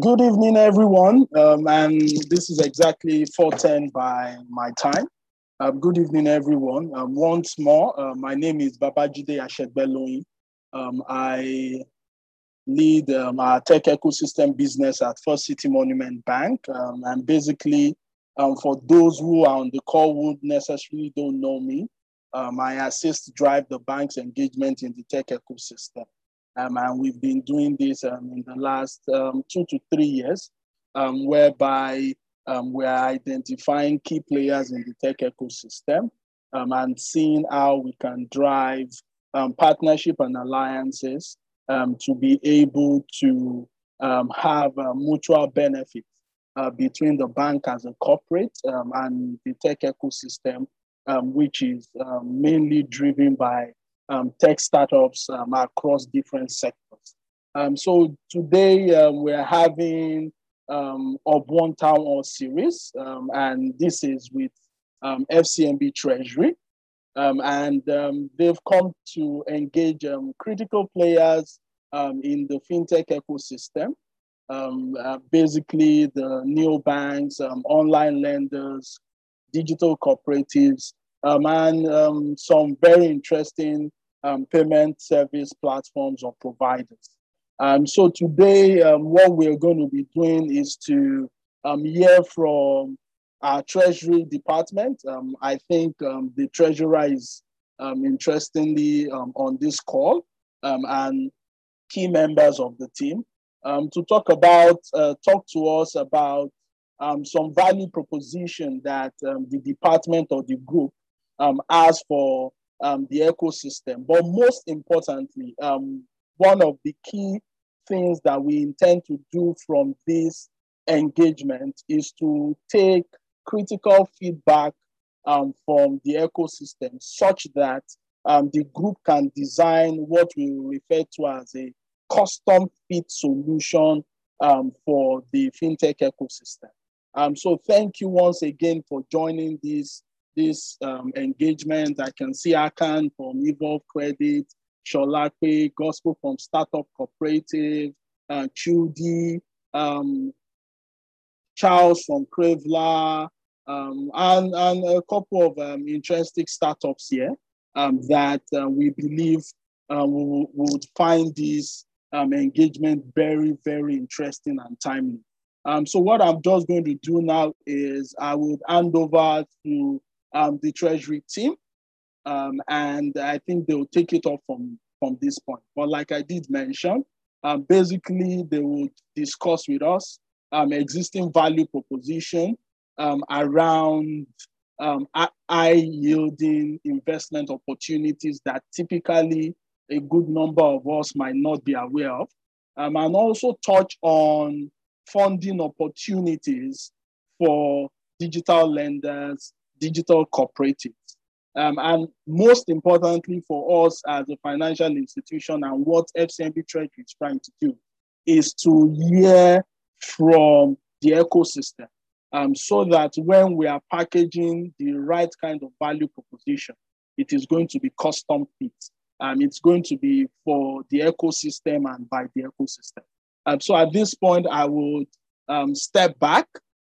Good evening, everyone. Um, and this is exactly 410 by my time. Um, good evening, everyone. Um, once more, uh, my name is Babajide Ashegbeloyin. Um, I lead um, our tech ecosystem business at First City Monument Bank. Um, and basically, um, for those who are on the call who necessarily don't know me, I assist drive the bank's engagement in the tech ecosystem. Um, and we've been doing this um, in the last um, two to three years, um, whereby um, we're identifying key players in the tech ecosystem um, and seeing how we can drive partnership and alliances to be able to have mutual benefit uh, between the bank as a corporate and the tech ecosystem, which is mainly driven by um, tech startups um, across different sectors. Um, so today um, we're having um, one town hall series, um, and this is with um, FCMB Treasury. and they've come to engage critical players in the fintech ecosystem. Uh, basically, the neobanks, online lenders, digital cooperatives, and some very interesting um, payment service platforms or providers. Um, so today, um, what we're going to be doing is to um, hear from our Treasury Department. Um, I think um, the Treasurer is interestingly on this call and key members of the team to talk about, uh, talk to us about some value proposition that the department or the group has for um, the ecosystem. But most importantly, um, one of the key things that we intend to do from this engagement is to take critical feedback um, from the ecosystem such that um, the group can design what we refer to as a custom fit solution um, for the fintech ecosystem. Um, so thank you once again for joining this this um, engagement. I can see Akan from Evolve Credit, Sholakwe, Gospel from Startup Cooperative, uh, Chudi, um, Charles from Crevla, um, and, and a couple of um, interesting startups here um, that uh, we believe uh, we, would find this um, engagement very, very interesting and timely. Um, so what I'm just going to do now is I would hand over to um, the Treasury team. Um, and I think they'll take it off from, from this point. But like I did mention, um, basically they would discuss with us um, existing value proposition um, around um, high yielding investment opportunities that typically a good number of us might not be aware of, um, and also touch on funding opportunities for digital lenders digital cooperatives. Um, and most importantly for us as a financial institution and what FCMB Treasury is trying to do is to hear from the ecosystem um, so that when we are packaging the right kind of value proposition, it is going to be custom fit. Um, it's going to be for the ecosystem and by the ecosystem. Um, so at this point, I would um, step back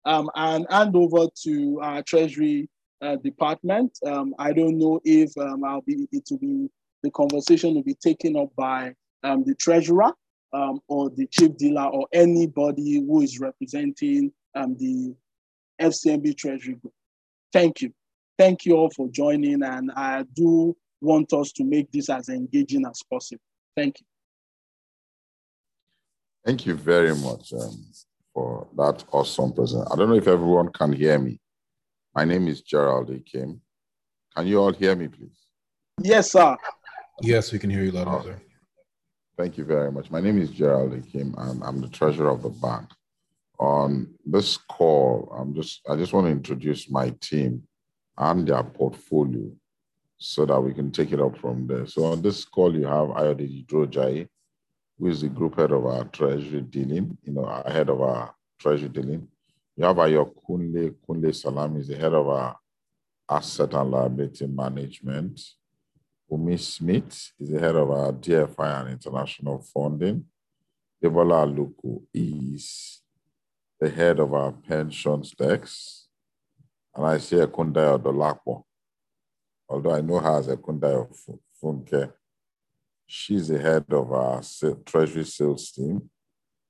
um, and hand over to our Treasury uh, department. Um, I don't know if um, I'll be it will be the conversation will be taken up by um, the treasurer um, or the chief dealer or anybody who is representing um, the FCMB Treasury Group. Thank you. Thank you all for joining, and I do want us to make this as engaging as possible. Thank you. Thank you very much um, for that awesome present. I don't know if everyone can hear me. My name is Gerald Akim. Can you all hear me, please? Yes, sir. Yes, we can hear you loud and oh. clear. Thank you very much. My name is Gerald Akim, and I'm the treasurer of the bank. On this call, I'm just I just want to introduce my team and their portfolio so that we can take it up from there. So on this call, you have Ayodele Drojai, who is the group head of our treasury dealing, you know, head of our treasury dealing. You have Ayo Kunle. Kunle Salam is the head of our asset and liability management. Umi Smith is the head of our DFI and international funding. Debola Aluko is the head of our pensions desk. And I see Ekundayo Dolapo. Although I know her as Ekundayo Funke, she's the head of our treasury sales team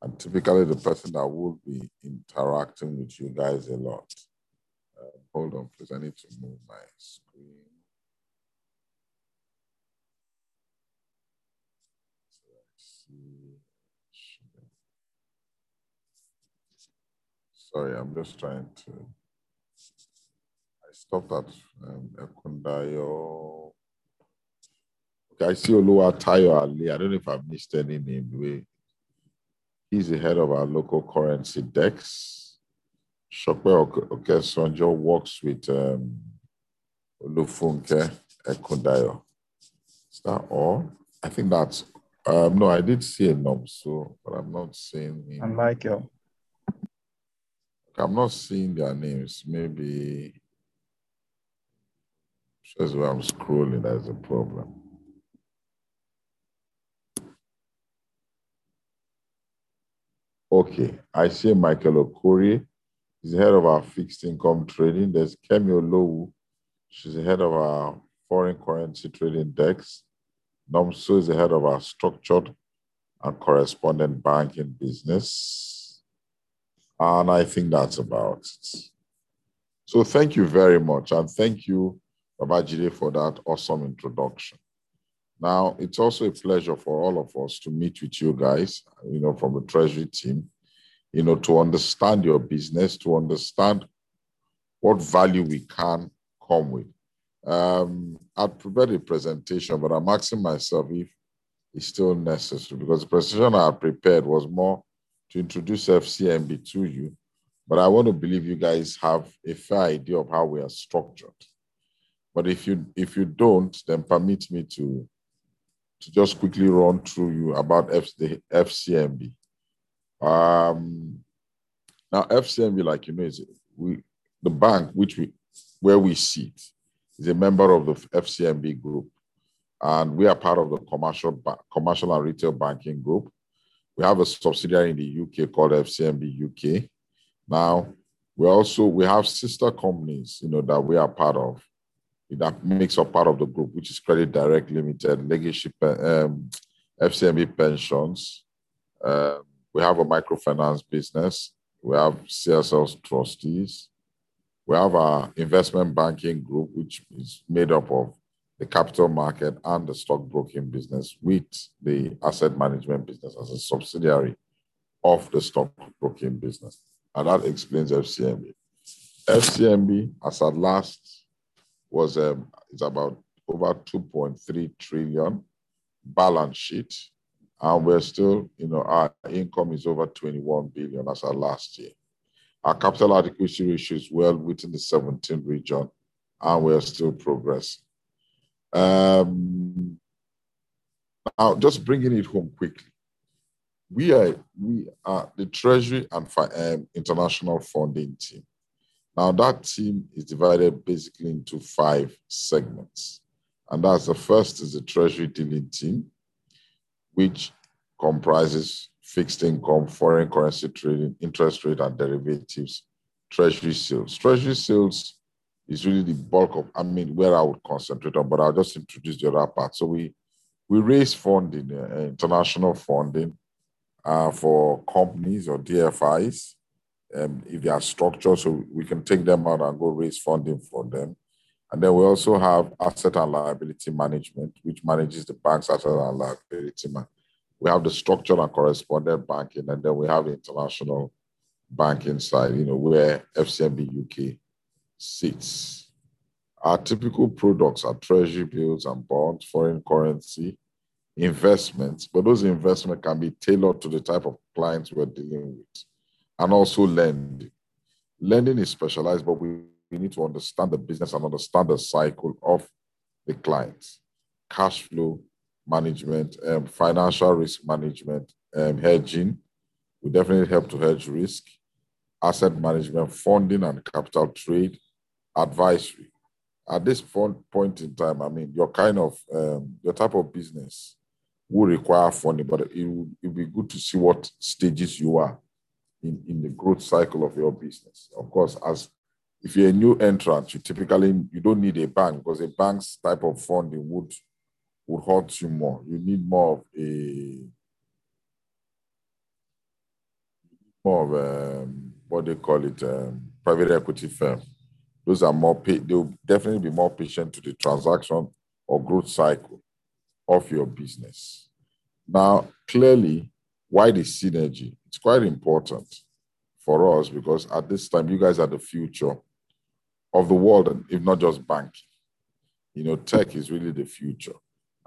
and typically the person that will be interacting with you guys a lot. Uh, hold on, please. I need to move my screen. Sorry, I'm just trying to. I stopped at um, Ekundayo. Okay, I see Oluwatayo Ali. I don't know if I've missed any name. He's the head of our local currency desk. Shokwe Okesonjo works with um, Olufunke Ekundayo. Is that all? I think that's, um, no, I did see a name, so, but I'm not seeing him. And Michael. I'm not seeing their names. Maybe shows where I'm scrolling, there's a problem. Okay, I see Michael Okori. He's the head of our fixed income trading. There's Kemi Olowu. She's the head of our foreign currency trading desk. Nomso is the head of our structured and correspondent banking business. And I think that's about it. So thank you very much. And thank you, Babajide, for that awesome introduction. Now, it's also a pleasure for all of us to meet with you guys, you know, from the Treasury team, you know, to understand your business, to understand what value we can come with. Um, I'd prepared a presentation, but I'm asking myself if it's still necessary because the presentation I prepared was more to introduce FCMB to you, but I want to believe you guys have a fair idea of how we are structured. But if you if you don't, then permit me to to just quickly run through you about F, the FCMB. Um, now FCMB, like you know, is we the bank which we where we sit is a member of the FCMB group, and we are part of the commercial commercial and retail banking group. We have a subsidiary in the UK called FCMB UK. Now, we also we have sister companies, you know, that we are part of that makes up part of the group, which is Credit Direct Limited, Legacy um, FCMB Pensions. Uh, we have a microfinance business. We have CSL trustees. We have our investment banking group, which is made up of the capital market and the stockbroking business with the asset management business as a subsidiary of the stockbroking business. And that explains FCMB. FCMB, as at last, was um, is about over 2.3 trillion balance sheet. And we're still, you know, our income is over 21 billion as our last year. Our capital adequacy ratio is well within the 17 region, and we're still progressing. Um, now, just bringing it home quickly, we are we are the Treasury and um, International Funding team. Now, that team is divided basically into five segments, and that's the first is the Treasury dealing team, which comprises fixed income, foreign currency trading, interest rate and derivatives, Treasury sales. Treasury sales is really the bulk of, I mean, where I would concentrate on, but I'll just introduce the other part. So we we raise funding, uh, international funding uh, for companies or DFIs, um, if they are structured, so we can take them out and go raise funding for them. And then we also have asset and liability management, which manages the bank's asset and liability. Man. We have the structured and correspondent banking, and then we have the international banking side, you know, where FCMB UK sits. Our typical products are treasury bills and bonds, foreign currency, investments, but those investments can be tailored to the type of clients we're dealing with, and also lending. Lending is specialized, but we, we need to understand the business and understand the cycle of the clients. Cash flow management, um, financial risk management, um, hedging. We definitely help to hedge risk, asset management, funding and capital trade, advisory. At this point in time, I mean, your kind of um, your type of business will require funding, but it will it'll be good to see what stages you are in, in the growth cycle of your business. Of course, as if you're a new entrant, you typically you don't need a bank because a bank's type of funding would would hurt you more. You need more of a more of um, what they call it, um, private equity firm. Those are more, they'll definitely be more patient to the transaction or growth cycle of your business. Now, clearly, why the synergy? It's quite important for us because at this time, you guys are the future of the world, and if not just banking. You know, tech is really the future.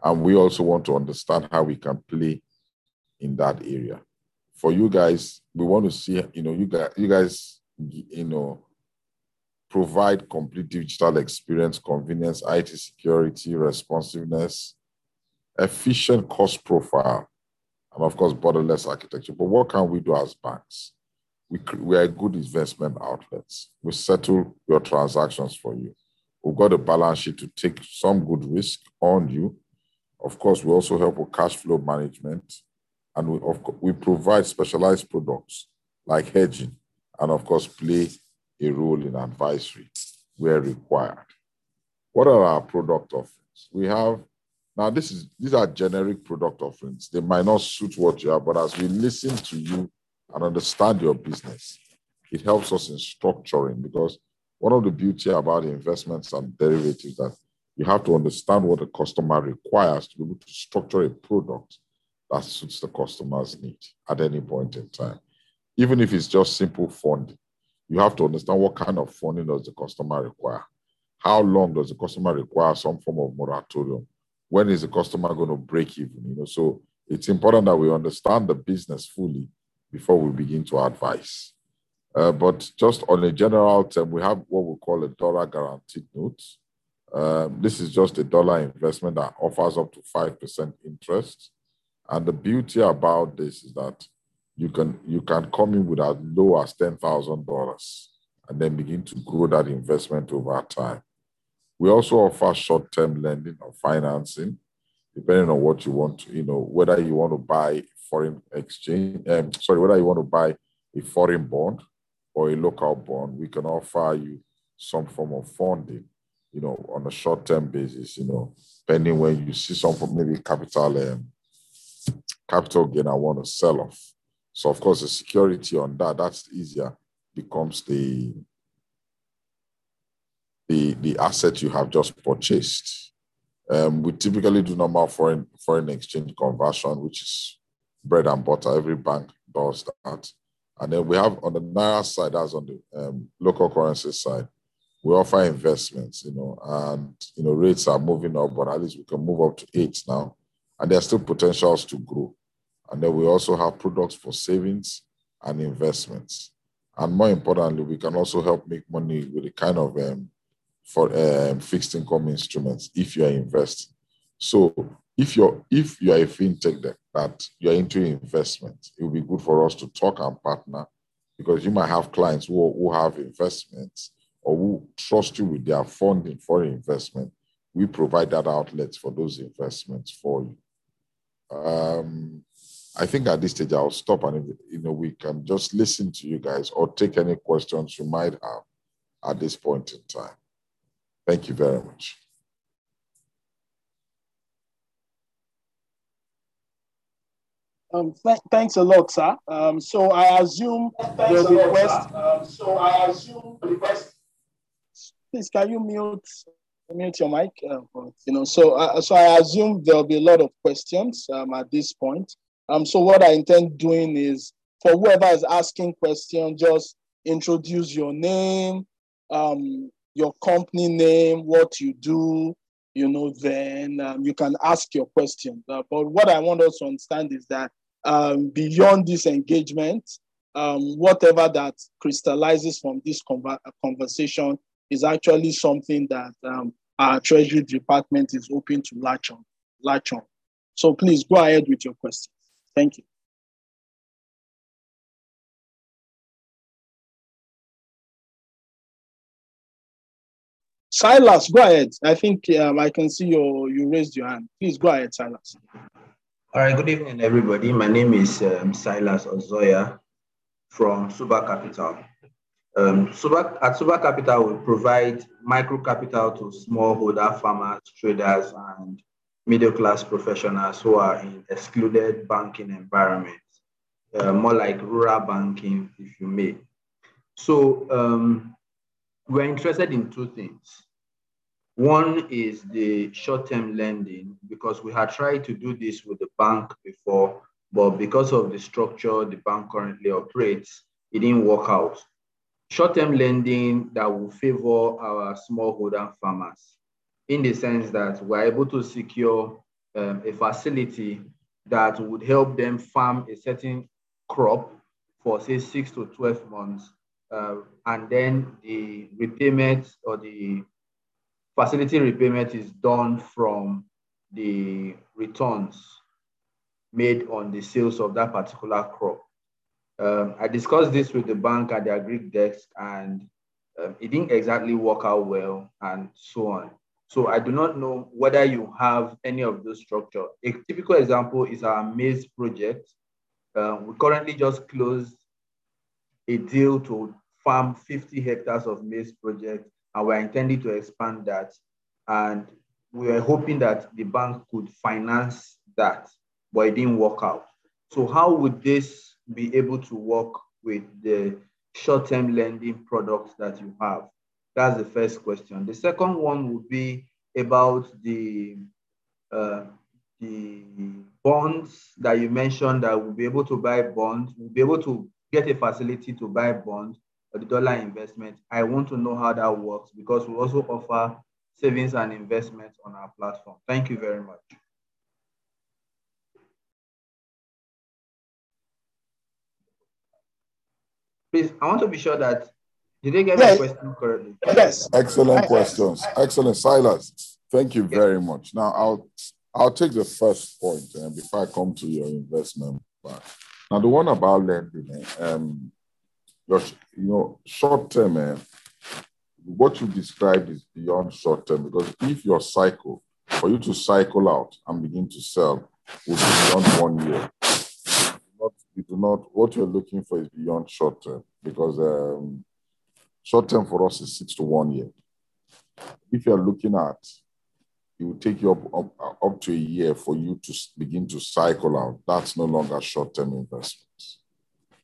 And we also want to understand how we can play in that area. For you guys, we want to see, you know, you guys, you guys, you know, provide complete digital experience, convenience, IT security, responsiveness, efficient cost profile, and of course, borderless architecture. But what can we do as banks? We, we are good investment outlets. We settle your transactions for you. We've got a balance sheet to take some good risk on you. Of course, we also help with cash flow management. And we, of, we provide specialized products like hedging and, of course, play a role in advisory where required. What are our product offerings? We have now this is these are generic product offerings. They might not suit what you have, but as we listen to you and understand your business, it helps us in structuring because one of the beauty about investments and derivatives that you have to understand what the customer requires to be able to structure a product that suits the customer's need at any point in time. Even if it's just simple funding, you have to understand what kind of funding does the customer require. How long does the customer require some form of moratorium? When is the customer going to break even? You know, so it's important that we understand the business fully before we begin to advise. Uh, but just on a general term, we have what we call a dollar guaranteed note. Um, this is just a dollar investment that offers up to 5% interest. And the beauty about this is that you can you can come in with as low as ten thousand dollars and then begin to grow that investment over time. We also offer short-term lending or financing, depending on what you want to, you know, whether you want to buy foreign exchange, um, sorry, whether you want to buy a foreign bond or a local bond, we can offer you some form of funding, you know, on a short-term basis, you know, depending when you see some maybe capital um, capital gain I want to sell off. So of course the security on that, that's easier, becomes the the the asset you have just purchased. Um, we typically do normal foreign foreign exchange conversion, which is bread and butter. Every bank does that. And then we have on the Naira side, that's on the um, local currency side, we offer investments, you know, and you know rates are moving up, but at least we can move up to eight now, and there are still potentials to grow. And then we also have products for savings and investments. And more importantly, we can also help make money with the kind of um, for um, fixed income instruments if you are investing. So if you're if you are a fintech that, that you're into investment, it will be good for us to talk and partner because you might have clients who, who have investments or who trust you with their funding for investment. We provide that outlet for those investments for you. Um, I think at this stage I'll stop and you know we can just listen to you guys or take any questions you might have at this point in time. Thank you very much. Um, th thanks a lot, sir. Um, so I assume the request. Um, so I assume the request. Please, can you mute mute your mic? Uh, you know, so uh, so I assume there'll be a lot of questions um, at this point. Um, so what I intend doing is for whoever is asking questions, just introduce your name, um, your company name, what you do, you know, then um, you can ask your question. Uh, but what I want us to understand is that um, beyond this engagement, um, whatever that crystallizes from this conver- conversation is actually something that um, our Treasury Department is hoping to latch on. Latch on. So please go ahead with your question. Thank you. Silas, go ahead. I think um, I can see your you raised your hand. Please go ahead, Silas. All right, good evening, everybody. My name is um, Silas Ozoya from Suba Capital. Um, Suba, at Suba Capital, we provide micro capital to smallholder farmers, traders, and middle class professionals who are in excluded banking environments, uh, more like rural banking, if you may. So um, we're interested in two things. One is the short-term lending because we had tried to do this with the bank before, but because of the structure the bank currently operates, it didn't work out. Short-term lending that will favor our smallholder farmers in the sense that we're able to secure um, a facility that would help them farm a certain crop for say six to 12 months. Uh, and then the repayment or the facility repayment is done from the returns made on the sales of that particular crop. Um, I discussed this with the bank at their Agric desk and um, it didn't exactly work out well and so on. So I do not know whether you have any of those structure. A typical example is our maize project. Uh, we currently just closed a deal to farm 50 hectares of maize project and we're intending to expand that. And we were hoping that the bank could finance that, but it didn't work out. So how would this be able to work with the short-term lending products that you have? That's the first question. The second one would be about the uh, the bonds that you mentioned that we'll be able to buy bonds. We'll be able to get a facility to buy bonds the dollar investment. I want to know how that works because we also offer savings and investments on our platform. Thank you very much. Please, I want to be sure that did they get yes. my question correctly? Yes. Excellent questions. Excellent, Silas. Thank you very much. Now I'll I'll take the first point uh, before I come to your investment part. Now the one about lending, eh, um, you know, short term, eh, what you described is beyond short term because if your cycle, for you to cycle out and begin to sell, will be beyond one year. You do not, what you're looking for is beyond short term because um, short term for us is six to one year. If you're looking at, it will take you up, up, up to a year for you to begin to cycle out. That's no longer short term investments.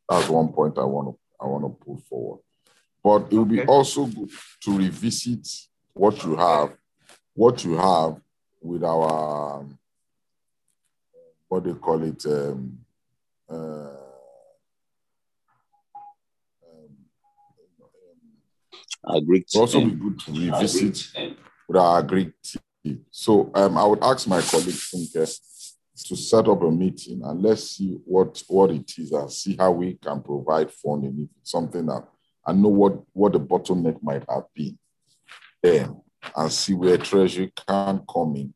That's one point I want to I want to put forward. But it will be also good to revisit what you have, what you have with our what do they call it. Um, uh, Agreed. It also be good to revisit with our Agric team. So um, I would ask my colleague Funke to set up a meeting and let's see what, what it is and see how we can provide funding if it's something that I know what, what the bottleneck might have been then and see where treasury can come in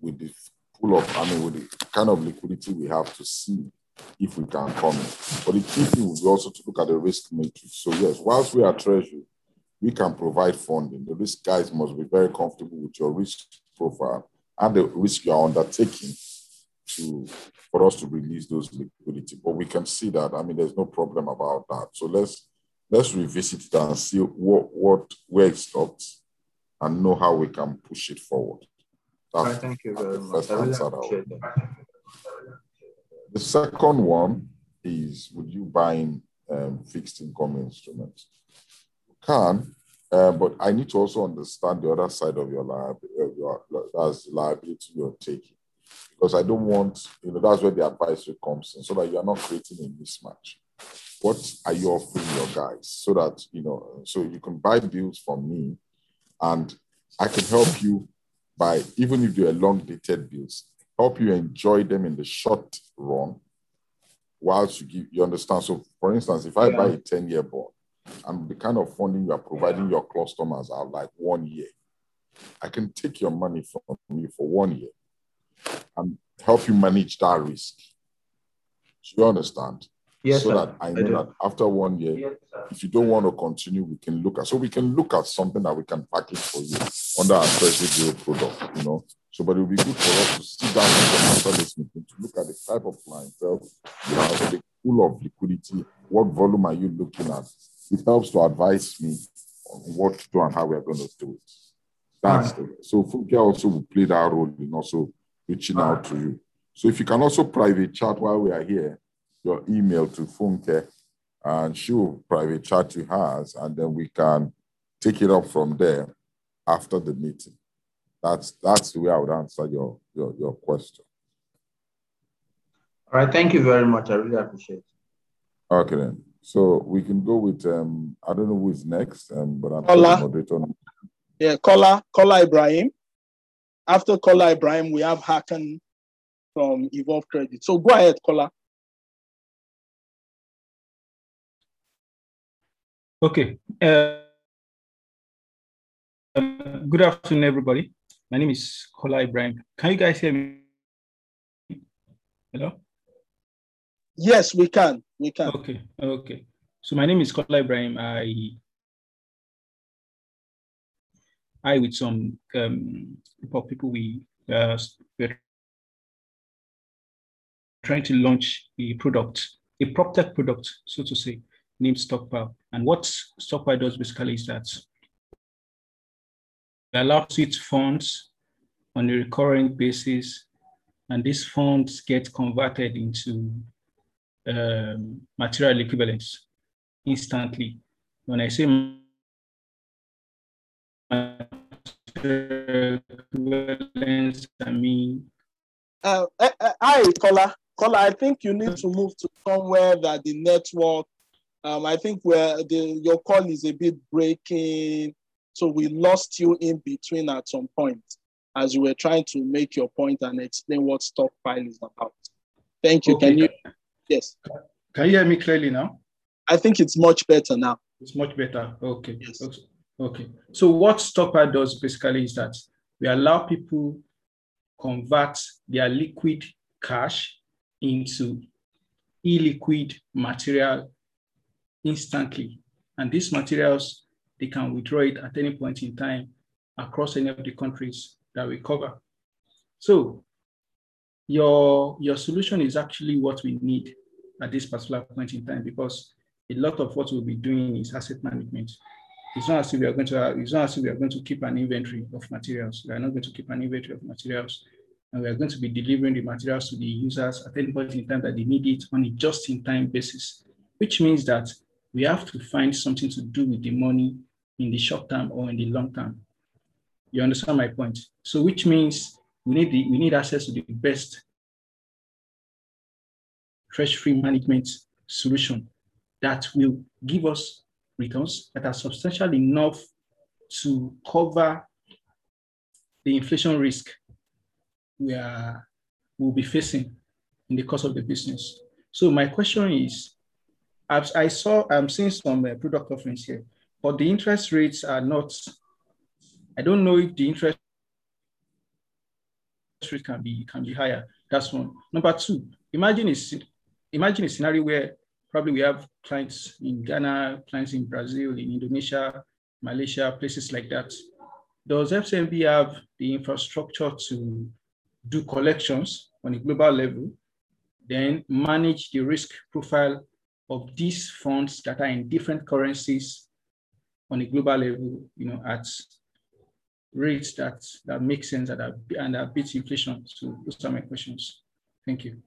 with the full of, I mean, with the kind of liquidity we have to see if we can come in. But the key thing will be also to look at the risk matrix. So yes, whilst we are treasury, we can provide funding. The risk guys must be very comfortable with your risk profile and the risk you are undertaking to for us to release those liquidity. But we can see that. I mean, there's no problem about that. So let's let's revisit it and see what what where it stops and know how we can push it forward. That's, thank you very much. Really the second one is would you buying um, fixed income instruments? You can, uh, but I need to also understand the other side of your liability, your, that's liability you're taking because I don't want, you know, that's where the advisory comes in so that you are not creating a mismatch. What are you offering your guys so that, you know, so you can buy bills from me and I can help you by, even if they're long dated bills, help you enjoy them in the short run whilst you give, you understand. So, for instance, if I yeah. buy a 10 year bond and the kind of funding you are providing yeah. your customers are like one year, I can take your money from you for one year and help you manage that risk. Do you understand? Yes, so sir. that I know I that after one year, yes, if you don't want to continue, we can look at so we can look at something that we can package for you under our treasury deal product, you know, So, but it will be good for us to sit down after this meeting to look at the type of clientele you have, the pool of liquidity, what volume are you looking at? It helps to advise me on what to do and how we're going to do it. That's right. the, so Funke also will play that role in also reaching out to you. So if you can also private chat while we are here, your email to Funke, and she will private chat to hers, and then we can take it up from there after the meeting. That's that's the way I would answer your your, your question. All right, thank you very much. I really appreciate it. Okay then. So we can go with um I don't know who is next, um, but I'm Kola. moderator. Yeah, Kola, Kola Ibrahim. After Kola Ibrahim, we have Hakan from Evolve Credit. So go ahead, Kola. Okay. Uh, good afternoon, everybody. My name is Kola Ibrahim. Can you guys hear me? Hello? Yes, we can. We can. Okay. Okay. So my name is Kola Ibrahim. I I with some um, people we uh, we're trying to launch a product, a prop tech product, so to say, named Stockpile. And what Stockpile does basically is that it allows it funds on a recurring basis, and these funds get converted into um, material equivalents instantly. When I say I mean. Uh, uh, uh, hi, Kola. Kola, I think you need to move to somewhere that the network um, I think where the your call is a bit breaking, so we lost you in between at some point as you were trying to make your point and explain what stockpile is about. Thank you. Okay. Can you? Yes. Can you hear me clearly now? I think it's much better now. It's much better. Okay. Yes. Okay. So what stockpile does basically is that we allow people convert their liquid cash into illiquid material instantly. And these materials, they can withdraw it at any point in time across any of the countries that we cover. So your, your solution is actually what we need at this particular point in time because a lot of what we'll be doing is asset management. It's not as if we are going to it's not as if we are going to keep an inventory of materials. We are not going to keep an inventory of materials. And we are going to be delivering the materials to the users at any point in time that they need it on a just-in-time basis, which means that we have to find something to do with the money in the short term or in the long term. You understand my point? So which means we need, the, we need access to the best treasury management solution that will give us returns that are substantial enough to cover the inflation risk we are will be facing in the course of the business. So my question is, I've, I saw, I'm seeing some uh, product offerings here, but the interest rates are not, I don't know if the interest rate can be, can be higher. That's one. Number two, imagine a, imagine a scenario where probably we have clients in Ghana, clients in Brazil, in Indonesia, Malaysia, places like that. Does FCMB have the infrastructure to do collections on a global level, then manage the risk profile of these funds that are in different currencies on a global level, you know, at rates that, that make sense that are, and are beat inflation. So those are my questions. Thank you.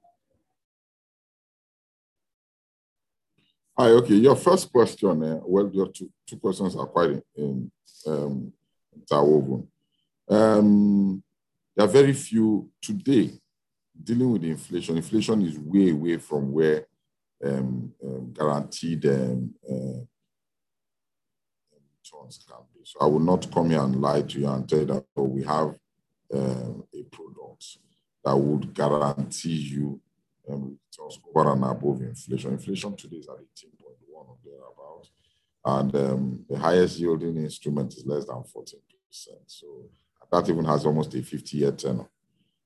Hi, okay. Your first question, uh, well, your two, two questions are quite in, um, interwoven. Um, there are very few today dealing with inflation. Inflation is way away from where um, um, guaranteed um, uh, returns can be. So I will not come here and lie to you and tell you that oh, we have um, a product that would guarantee you um, returns over and above inflation. Inflation today is at 18.1 or thereabouts, and um, the highest yielding instrument is less than 14%. So that even has almost a 50 year tenor.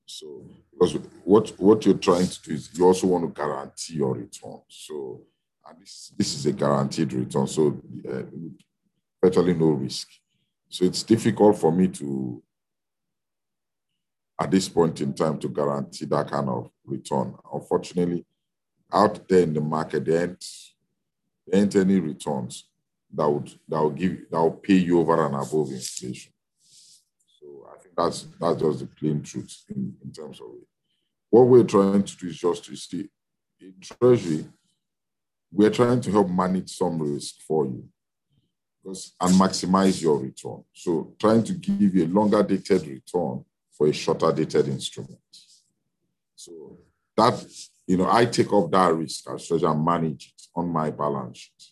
So, because what, what you're trying to do is you also want to guarantee your return. So, and this, this is a guaranteed return. So, uh, virtually no risk. So, it's difficult for me to at this point in time to guarantee that kind of return. Unfortunately, out there in the market, there ain't, there ain't any returns that would that will give that will pay you over and above inflation. So I think that's that's just the plain truth in, in terms of it. What we're trying to do is just to see in treasury, we're trying to help manage some risk for you and maximize your return. So trying to give you a longer dated return for a shorter dated instrument. So that, you know, I take up that risk as treasurer and manage it on my balance sheet.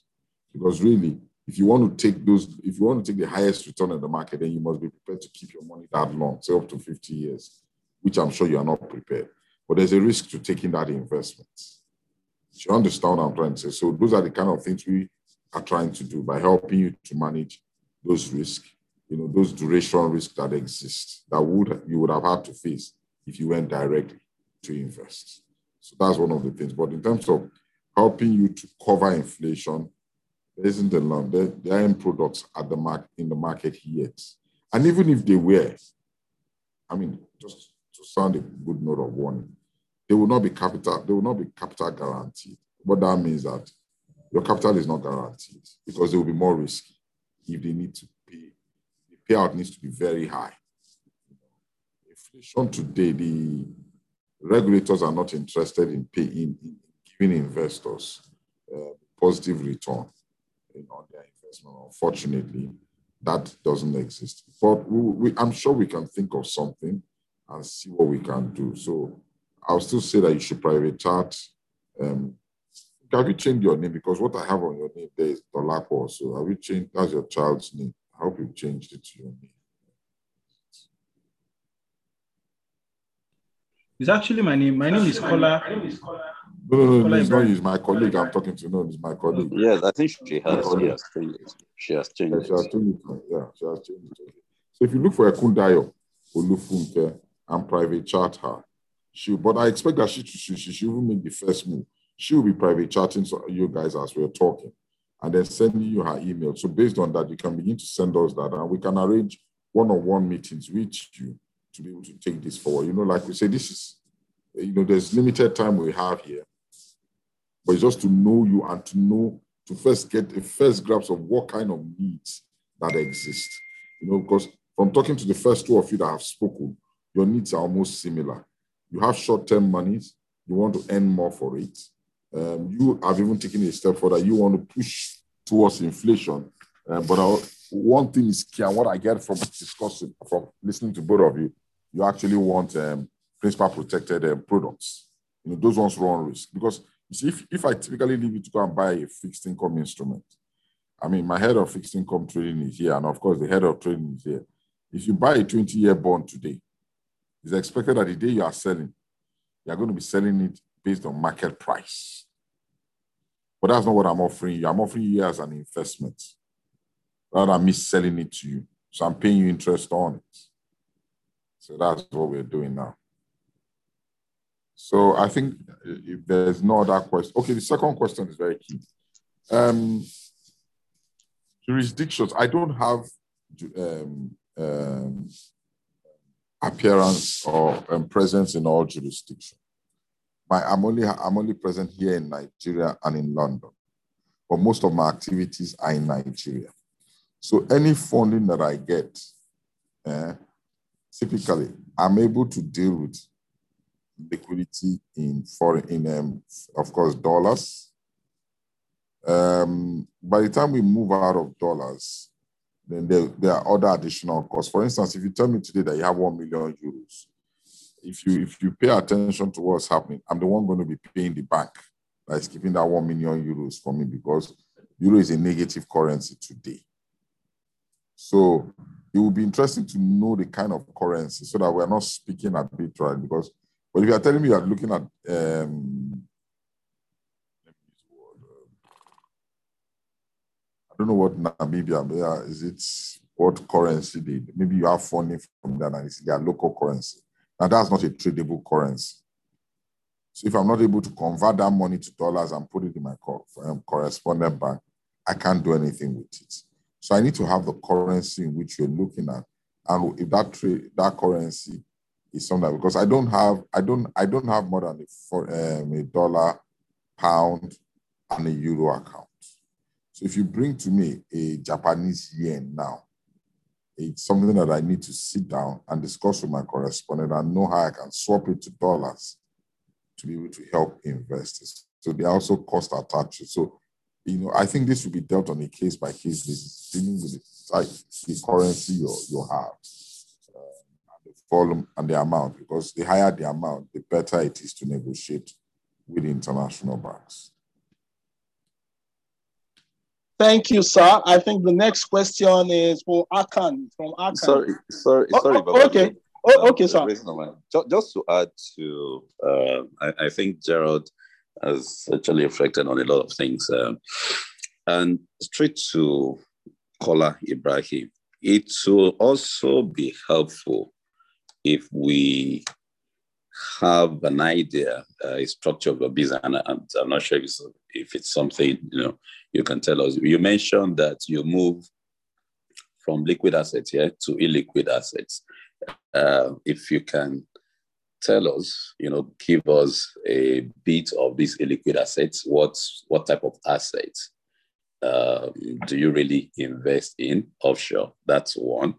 Because really, if you want to take those, if you want to take the highest return in the market, then you must be prepared to keep your money that long, say up to 50 years, which I'm sure you are not prepared. But there's a risk to taking that investment. Do You understand what I'm trying to say? So those are the kind of things we are trying to do by helping you to manage those risks, you know, those duration risks that exist that would you would have had to face if you went directly to invest. So that's one of the things. But in terms of helping you to cover inflation, there isn't a lot. There, there aren't products at the market in the market yet. And even if they were, I mean, just to sound a good note of warning, they will not be capital, they will not be capital guaranteed. What that means that your capital is not guaranteed because they will be more risky if they need to payout needs to be very high. Inflation today, the regulators are not interested in paying, in giving investors uh, positive return on their investment. Unfortunately, that doesn't exist. But we, we, I'm sure we can think of something and see what we can do. So I'll still say that you should private chat. Um, have you changed your name? Because what I have on your name there is Dolapo. So have you changed? That's your child's name. I hope you've changed it to your name. It's actually my name. My name is Kola. No, no, no, no it's not you. It's my colleague I'm talking to. No, it's my colleague. Yes, I think she has, she has changed it. She has changed yeah, she has changed it. Yeah, she has changed it. So if you look for Ekundayo, Olufunke, and private chat her, she, but I expect that she, she, she, she will make the first move. She will be private chatting to you guys as we're talking and then sending you her email. So based on that, you can begin to send us that and we can arrange one-on-one meetings with you to be able to take this forward. You know, like we say, this is, you know, there's limited time we have here, but it's just to know you and to know, to first get a first grasp of what kind of needs that exist. You know, because from talking to the first two of you that have spoken, your needs are almost similar. You have short-term monies, you want to earn more for it. Um, you have even taken a step further. You want to push towards inflation. Uh, but I, one thing is key, and what I get from discussing, from listening to both of you, you actually want um, principal protected um, products. You know, those ones run risk because you see, if, if I typically leave you to go and buy a fixed income instrument, I mean, my head of fixed income trading is here, and of course, the head of trading is here. If you buy a 20 year bond today, it's expected that the day you are selling, you are going to be selling it based on market price. But that's not what I'm offering you. I'm offering you as an investment rather than me selling it to you. So I'm paying you interest on it. So that's what we're doing now. So I think if there's no other question, okay, the second question is very key. Um, jurisdictions, I don't have um, um, appearance or um, presence in all jurisdictions. My, I'm only I'm only present here in Nigeria and in London, but most of my activities are in Nigeria. So any funding that I get, eh, typically I'm able to deal with liquidity in foreign in um, of course dollars. Um, by the time we move out of dollars, then there, there are other additional costs. For instance, if you tell me today that you have 1 million euros, if you if you pay attention to what's happening, I'm the one going to be paying the bank that's keeping that 1 million euros for me because euro is a negative currency today. So it will be interesting to know the kind of currency so that we're not speaking arbitrarily because but if you are telling me you are looking at um, I don't know what Namibia is it what currency they maybe you have funding from and it's their local currency. Now that's not a tradable currency. So if I'm not able to convert that money to dollars and put it in my um, correspondent bank, I can't do anything with it. So I need to have the currency in which you're looking at. And if that trade, that currency is something because I don't have I don't I don't have more than a, for, um, a dollar, pound, and a euro account. So if you bring to me a Japanese yen now, it's something that I need to sit down and discuss with my correspondent and know how I can swap it to dollars to be able to help investors. So they also cost attached. So, you know, I think this will be dealt on a case by case basis, dealing with the, the currency you, you have, uh, and the volume and the amount, because the higher the amount, the better it is to negotiate with international banks. Thank you, sir. I think the next question is for Akan from Akan. Sorry, sorry, oh, sorry. Oh, okay. Oh, okay, sir. Just, just to add to, uh, I, I, think Gerald has actually reflected on a lot of things. Um, and straight to Kola Ibrahim, it will also be helpful if we have an idea, uh, structure of a business. And I'm, I'm not sure if it's, if it's something you know you can tell us. You mentioned that you move from liquid assets here to illiquid assets. Uh, if you can tell us, you know, give us a bit of these illiquid assets. What what type of assets um, do you really invest in offshore? That's one.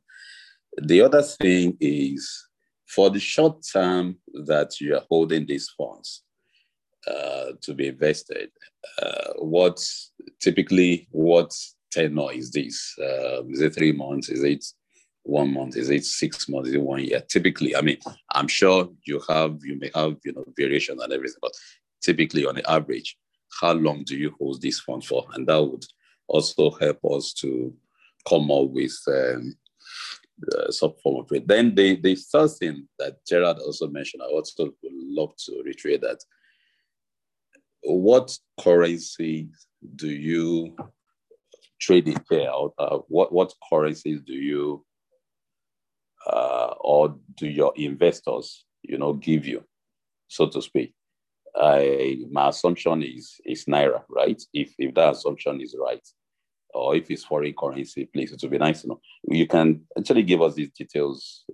The other thing is for the short term that you are holding these funds uh, to be invested, uh, what typically what tenor is this? Uh, is it three months? Is it one month? Is it six months? Is it one year? Typically, I mean, I'm sure you have you may have you know variation and everything, but typically on the average, how long do you hold these funds for? And that would also help us to come up with um, uh, some form of it. Then the, the third thing that Gerald also mentioned, I also would love to reiterate that. What currency do you trade it? Uh, what, what currencies do you uh, or do your investors, you know, give you, so to speak? I, my assumption is is naira, right? If if that assumption is right, or if it's foreign currency, please, it would be nice to know. You can actually give us these details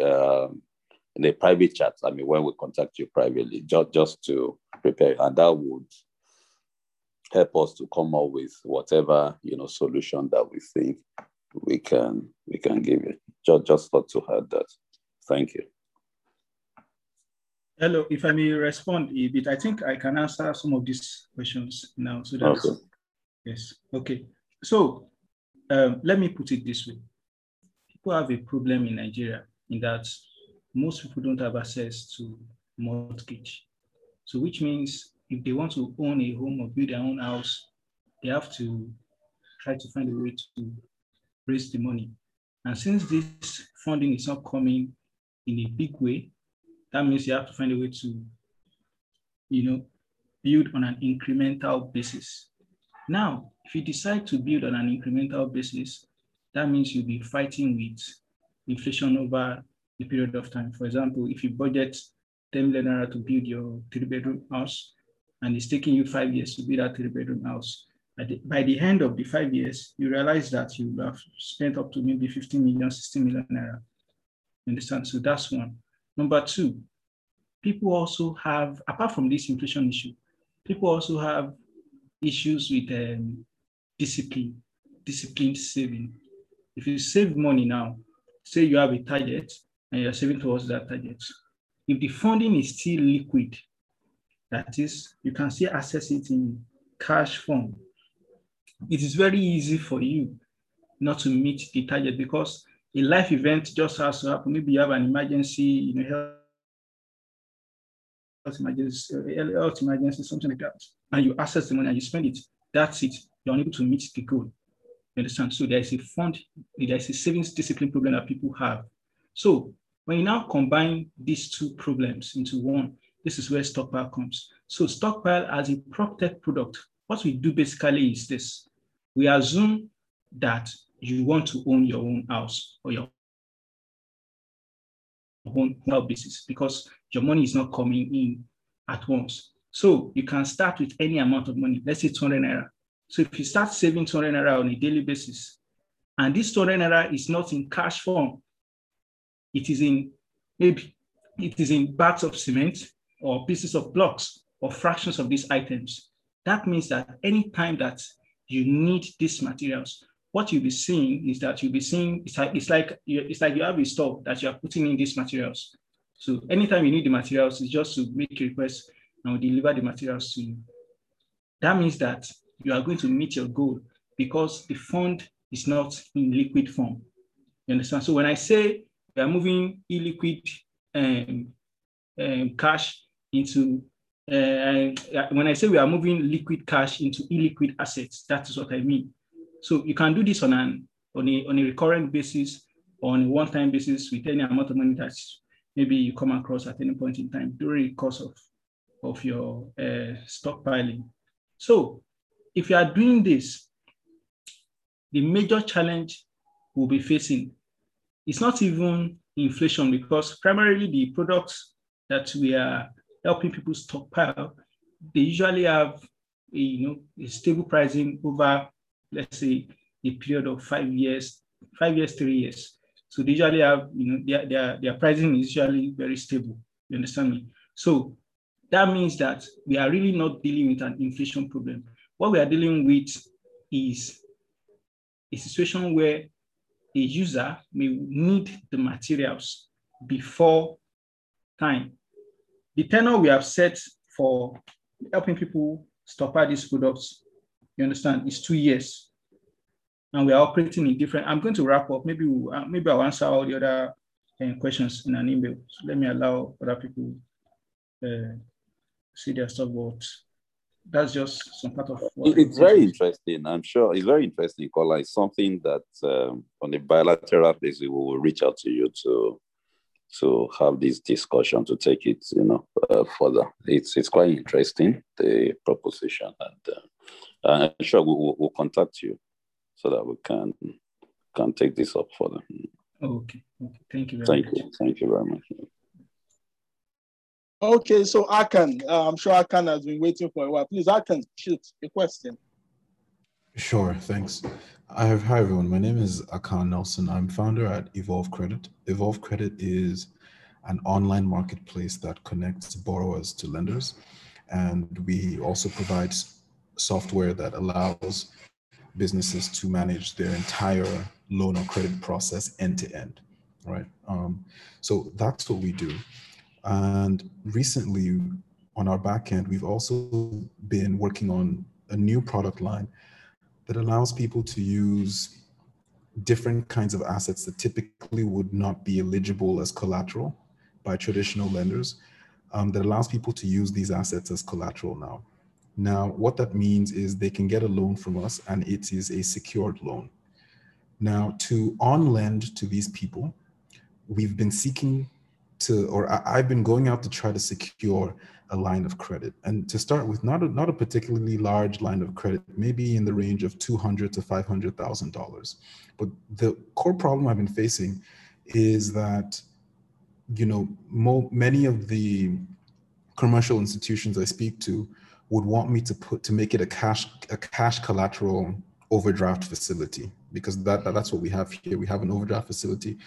uh, in a private chat. I mean, when we contact you privately, just, just to prepare, and that would help us to come up with whatever you know solution that we think we can we can give you. Just just thought to add that. Thank you. Hello, if I may respond a bit, I think I can answer some of these questions now. So that's okay. yes, okay. So um, let me put it this way. People have a problem in Nigeria in that most people don't have access to mortgage. So which means if they want to own a home or build their own house, they have to try to find a way to raise the money. And since this funding is not coming in a big way, that means you have to find a way to, you know, build on an incremental basis. Now, if you decide to build on an incremental basis, that means you'll be fighting with inflation over a period of time. For example, if you budget 10 million naira to build your three bedroom house, and it's taking you five years to build that three bedroom house, by the end of the five years, you realize that you have spent up to maybe 15 million, 16 million naira. You understand? So that's one. Number two, people also have, apart from this inflation issue, people also have issues with um, discipline, disciplined saving. If you save money now, say you have a target and you're saving towards that target, if the funding is still liquid, that is, you can still access it in cash form. It is very easy for you not to meet the target because a life event just has to happen. Maybe you have an emergency, you know, health emergency, uh, health emergency, something like that, and you access the money and you spend it. That's it. You're unable to meet the goal. You understand? So there is a fund, there is a savings discipline problem that people have. So when you now combine these two problems into one, this is where stockpile comes. So stockpile as a prop-tech product, what we do basically is this. We assume that you want to own your own house or your own health because your money is not coming in at once. So you can start with any amount of money, let's say 200 naira. So if you start saving 200 naira on a daily basis, and this 200 naira is not in cash form, it is in maybe it is in bags of cement or pieces of blocks or fractions of these items. That means that any time that you need these materials, what you'll be seeing is that you'll be seeing it's like it's like you, it's like you have a store that you are putting in these materials. So anytime you need the materials, it's just to make a request and we deliver the materials to you. That means that you are going to meet your goal because the fund is not in liquid form. You understand? So when I say we are moving illiquid um, um, cash into, uh, when I say we are moving liquid cash into illiquid assets, that is what I mean. So you can do this on an on a on a recurrent basis on a one-time basis with any amount of money that maybe you come across at any point in time during the course of, of your uh, stockpiling. So if you are doing this, the major challenge we'll be facing is not even inflation because primarily the products that we are helping people stockpile, they usually have a, you know, a stable pricing over let's say, a period of five years, five years, three years. So they usually have, you know, their, their, their pricing is usually very stable. You understand me? So that means that we are really not dealing with an inflation problem. What we are dealing with is a situation where a user may need the materials before time. The tenor we have set for helping people stock out these products you understand? is two years. And we are operating in different. I'm going to wrap up. Maybe we'll, uh, maybe I'll answer all the other uh, questions in an email. So let me allow other people uh, see their stuff. But that's just some part of what it's very interesting. I'm sure it's very interesting, Kola. It's something that um, on a bilateral basis we will reach out to you to to have this discussion to take it, you know, uh, further. It's it's quite interesting the proposition, and uh, uh, sure, we'll, we'll contact you so that we can can take this up further. Okay. okay. Thank you. Thank much. you. Thank you very much. Okay, so Akan, uh, I'm sure Akan has been waiting for a while. Please, Akan, shoot a question. Sure, thanks. I have, hi everyone. My name is Akan Nelson. I'm founder at Evolve Credit. Evolve Credit is an online marketplace that connects borrowers to lenders, and we also provide software that allows businesses to manage their entire loan or credit process end to end, right? Um, so that's what we do. And recently, on our back end, we've also been working on a new product line that allows people to use different kinds of assets that typically would not be eligible as collateral by traditional lenders, um, that allows people to use these assets as collateral now. Now, what that means is they can get a loan from us and it is a secured loan. Now, to on lend to these people, we've been seeking to, or I've been going out to try to secure a line of credit. And to start with, not a, not a particularly large line of credit, maybe in the range of 200 to $500,000. But the core problem I've been facing is that, you know, mo- many of the commercial institutions I speak to would want me to put to make it a cash a cash collateral overdraft facility because that, that that's what we have here. We have an overdraft facility.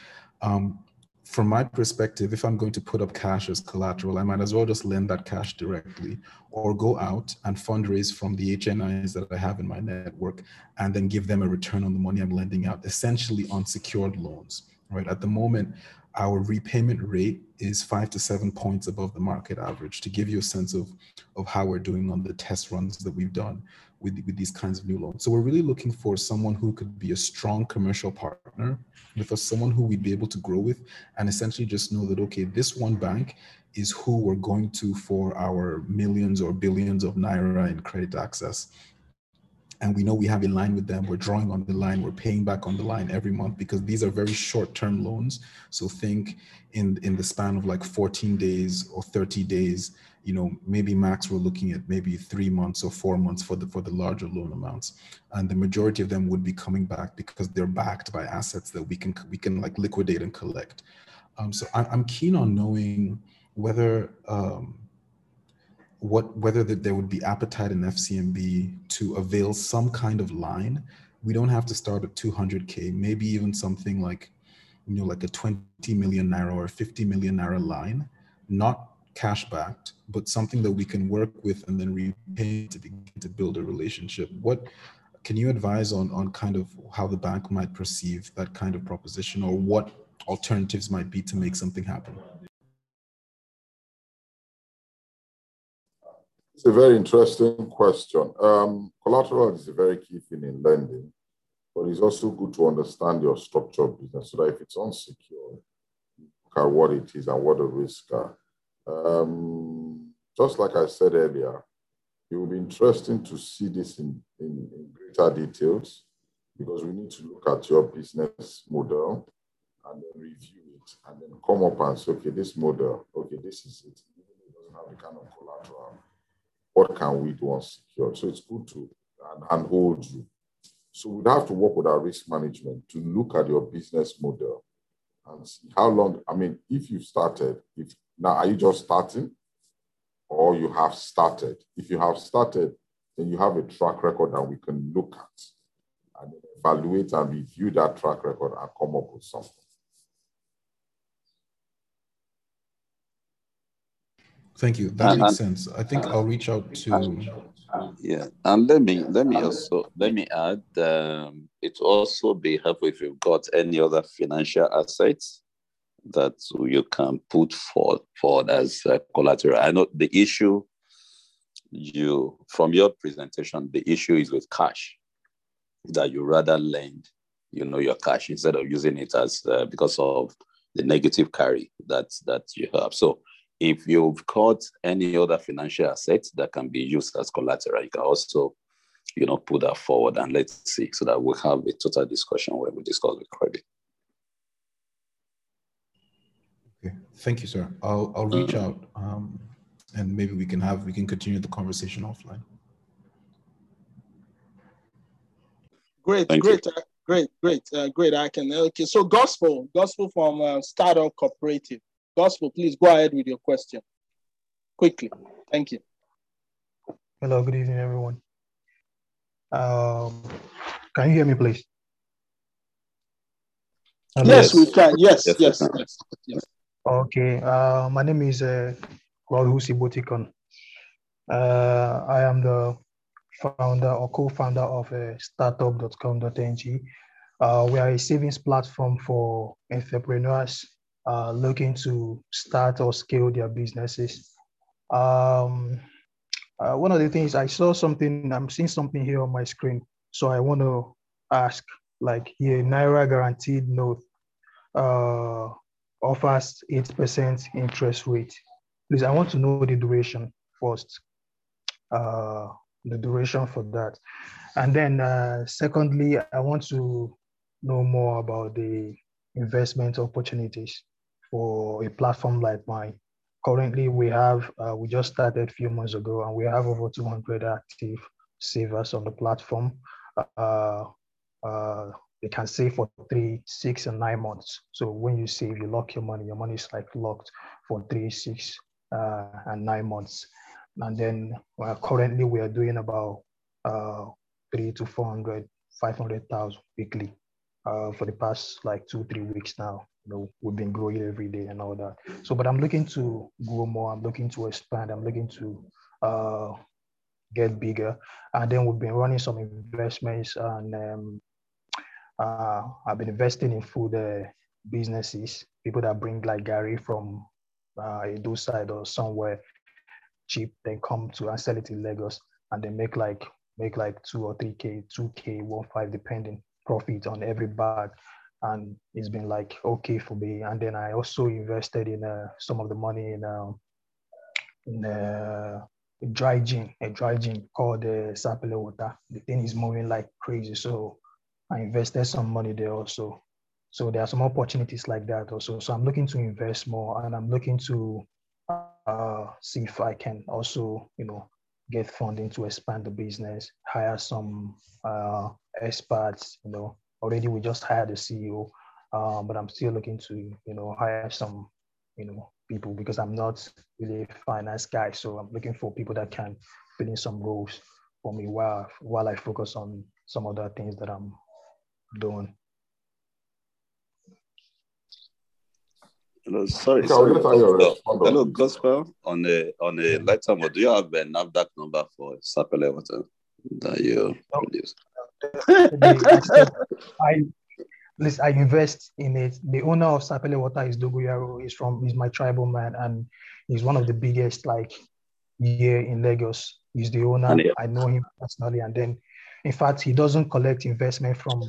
Um, from my perspective, if I'm going to put up cash as collateral, I might as well just lend that cash directly or go out and fundraise from the HNIs that I have in my network and then give them a return on the money I'm lending out, essentially on secured loans. Right. At the moment, our repayment rate is five to seven points above the market average to give you a sense of, of how we're doing on the test runs that we've done with, with these kinds of new loans. So we're really looking for someone who could be a strong commercial partner with us, someone who we'd be able to grow with and essentially just know that, okay, this one bank is who we're going to for our millions or billions of Naira in credit access and we know we have a line with them. We're drawing on the line. We're paying back on the line every month because these are very short term loans. So think in in the span of like 14 days or 30 days you know maybe max we're looking at maybe three months or four months for the for the larger loan amounts. And the majority of them would be coming back because they're backed by assets that we can we can like liquidate and collect. Um, so i'm keen on knowing whether um, what whether that there would be appetite in FCMB to avail some kind of line. We don't have to start at 200k, maybe even something like you know like a 20 million naira or 50 million naira line not cash backed, but something that we can work with and then repay to begin to build a relationship. What can you advise on on kind of how the bank might perceive that kind of proposition or what alternatives might be to make something happen? It's a very interesting question. Um, collateral is a very key thing in lending, but it's also good to understand your structure of business so that if it's unsecured, look at what it is and what the risks are. Um, just like I said earlier, it will be interesting to see this in, in, in greater details because we need to look at your business model and then review it and then come up and say, okay, this model, okay, this is it. It doesn't have the kind of collateral, what can we do unsecured? So it's good to and hold you. So we'd have to work with our risk management to look at your business model and see how long. I mean, if you've started, if now are you just starting or you have started? If you have started, then you have a track record that we can look at and evaluate and review that track record and come up with something. Thank you. That makes sense. I think I'll reach out to. Yeah, and let me let me also let me add. Um, it also be helpful if you've got any other financial assets that you can put forward, forward as uh, collateral. I know the issue you from your presentation, the issue is with cash that you rather lend, you know, your cash instead of using it as uh, because of the negative carry that that you have. So if you've got any other financial assets that can be used as collateral, you can also, you know, put that forward and let's see so that we'll have a total discussion where we discuss the credit. Okay, thank you, sir. I'll I'll reach mm. out um, and maybe we can have we can continue the conversation offline. Great, thank great, uh, great, great, uh, great. I can okay. So gospel, gospel from uh, Startup Cooperative. Gospel, please go ahead with your question quickly. Thank you. Hello, good evening, everyone. Um, can you hear me, please? Hello? Yes, we can. Yes, yes, yes, yes. yes. Okay, uh, my name is uh, Husi Botikon. Uh, I am the founder or co-founder of uh, startup.com.ng. Uh, we are a savings platform for entrepreneurs uh, looking to start or scale their businesses. Um, uh, one of the things I saw something, I'm seeing something here on my screen. So I want to ask, like, here, Naira guaranteed note uh, offers 8% interest rate. Please, I want to know the duration first, uh, the duration for that. And then uh, secondly, I want to know more about the investment opportunities for a platform like mine. Currently, we have, uh, we just started a few months ago and we have over 200 active savers on the platform. Uh, uh, they can save for three, six, and nine months. So when you save, you lock your money, your money is like locked for three, six, uh, and nine months. And then uh, currently we are doing about uh, three to 400, 500,000 weekly uh, for the past like two, three weeks now. You know, we've been growing every day and all that. So, but I'm looking to grow more. I'm looking to expand. I'm looking to uh, get bigger. And then we've been running some investments and um, uh, I've been investing in food uh, businesses, people that bring like garri from uh, side or somewhere cheap, then come to and sell it in Lagos and they make like make like two or three K, two K, one five, depending profit on every bag and it's been like okay for me. And then i also invested in uh, some of the money in um, in uh, a dry gin a dry gin called uh, sapele water. The thing is moving like crazy so i invested some money there also. So there are some opportunities like that also. So i'm looking to invest more and i'm looking to uh, see if i can also you know get funding to expand the business hire some uh, experts, you know, already we just hired a CEO, um, but I'm still looking to, you know, hire some, you know, people because I'm not really a finance guy. So I'm looking for people that can fill in some roles for me while while I focus on some other things that I'm doing. Hello, sorry, sorry. Hello, Gospel. On a on a lighter mode, do you have a NAFDAC number for Sapele water that you no. produce? I listen, I invest in it. The owner of Sapele Water is Dogoyaro. He's from he's my tribal man and he's one of the biggest like here in Lagos. He's the owner. Yeah. I know him personally. And then in fact he doesn't collect investment from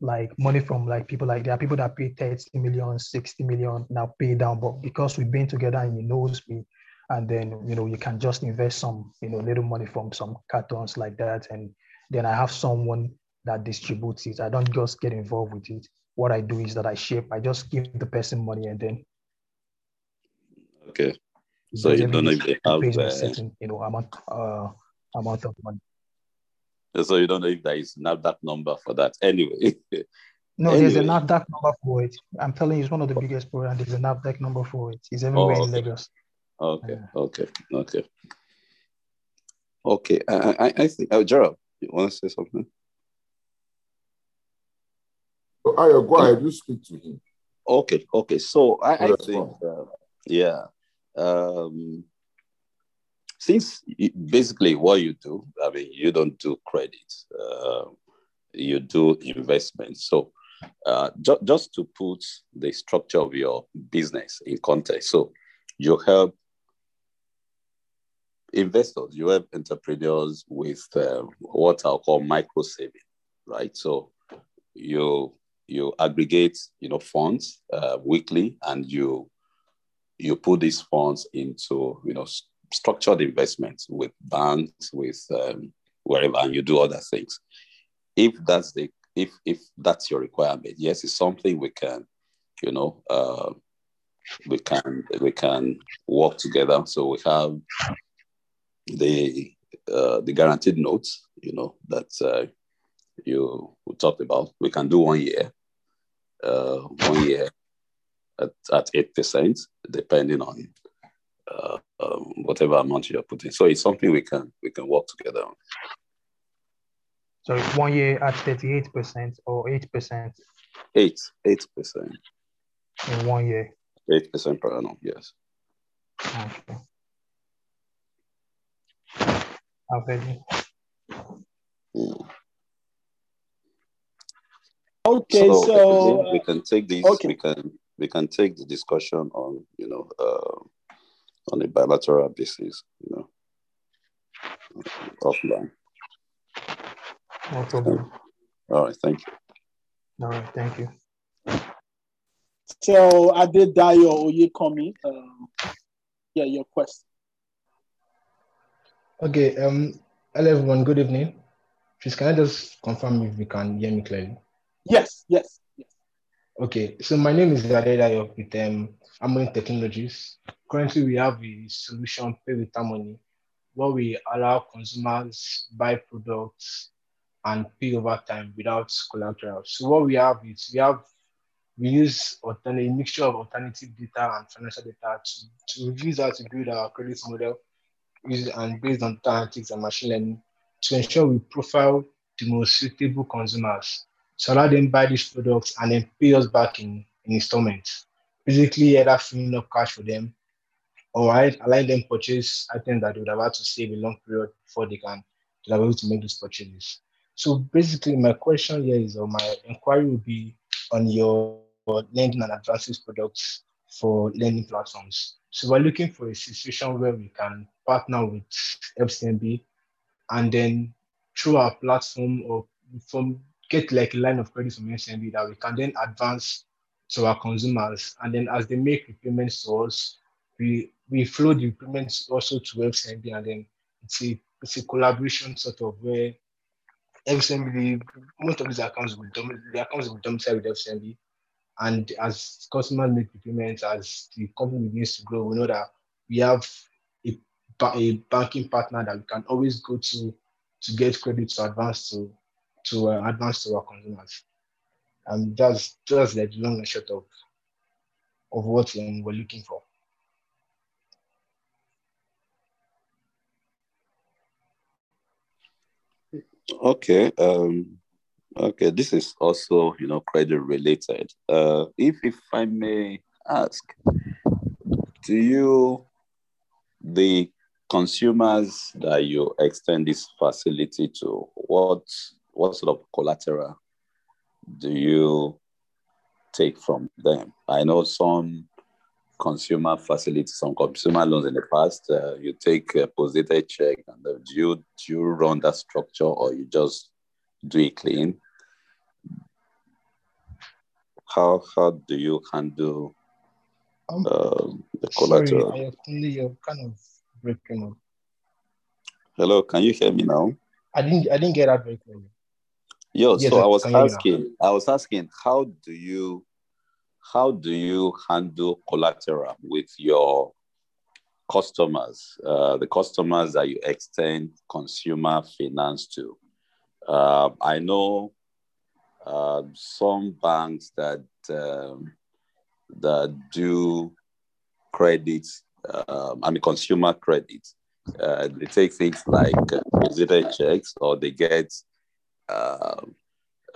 like money from like people like there are people that pay 30 million, 60 million now pay down. But because we've been together and he knows me, and then you know, you can just invest some, you know, little money from some cartons like that. And then I have someone that distributes it. I don't just get involved with it. What I do is that I shape, I just give the person money and then Okay. So you don't know if they have uh, certain, you know, amount uh amount of money. So you don't know if there is NAFDAC number for that anyway. no, anyway. there's a NAFDAC number for it. I'm telling you, it's one of the biggest programs. There's a NAFDAC number for it. It's everywhere oh, okay. in Lagos. Okay, okay, okay. Okay, I, I, I think, oh, Gerald, you want to say something? Oh, Ayo, go ahead, you speak to him. Okay, okay. So I, I think, uh, yeah, um, since basically what you do, I mean, you don't do credit, uh, you do investment. So uh, ju- just to put the structure of your business in context, so you help investors, you have entrepreneurs with uh, what I'll call micro saving, right? So you you aggregate, you know, funds uh, weekly, and you you put these funds into, you know, structured investments with banks, with um, wherever, and you do other things. If that's the if if that's your requirement, yes, it's something we can, you know, uh, we can we can work together. So we have the uh, the guaranteed notes, you know, that uh, you talked about. We can do one year, uh, one year at at eight percent, depending on uh, um, whatever amount you're putting. So it's something we can we can work together on. So one year at 38% or 8%? 8, 8%. In one year? 8% per annum, yes. Okay. Okay. Okay, so, so we can take this. Okay. We can we can take the discussion on you know uh, on a bilateral basis, you know, offline. No problem. All right, thank you. All right, thank you. So I did die Adedayo Oyekomi, um, yeah, your question. Okay, um, hello everyone, good evening. Please, can I just confirm if you can hear me clearly? Yes, yes, yes. Okay, so my name is Adedayo with um, Harmony Technologies. Currently, we have a solution, Pay with Harmony, where we allow consumers buy products and pay over time without collateral. So what we have is we have we use alternate mixture of alternative data and financial data to, to use that to build our credit model and based on analytics and machine learning to ensure we profile the most suitable consumers to allow them buy these products and then pay us back in, in installments. Basically, either freeing up cash for them or allowing them purchase items that they would have had to save a long period before they can be able to make those purchases. So basically, my question here is, or my inquiry will be on your lending and advances products for lending platforms. So we're looking for a situation where we can partner with FCMB and then through our platform or from get like a line of credit from FCMB that we can then advance to our consumers. And then as they make repayments to us, we we flow the repayments also to FCMB and then it's a it's a collaboration sort of where FCMB, most of these accounts will the accounts will domicile with FCMB and as customers make repayments, as the company begins to grow, we know that we have a, banking partner that we can always go to to get credit to advance to to uh, advance to our consumers. And that's just the long and short of of what um, we're looking for. Okay. Um, Okay, this is also, you know, credit related. Uh, if if I may ask do you, the consumers that you extend this facility to, what, what sort of collateral do you take from them? I know some consumer facilities, some consumer loans in the past, uh, you take a positive check and do you, do you run that structure or you just do it clean? How, how do you handle um, uh, the collateral? Sorry, I you're kind of up. Hello, can you hear me now? I didn't I didn't get that very clearly. Yo, yes, so I was asking, I was asking, how do you how do you handle collateral with your customers, uh, the customers that you extend consumer finance to? Uh, I know uh, some banks that um, that do credit, um, I mean consumer credit. Uh, they take things like uh, checks or they get uh,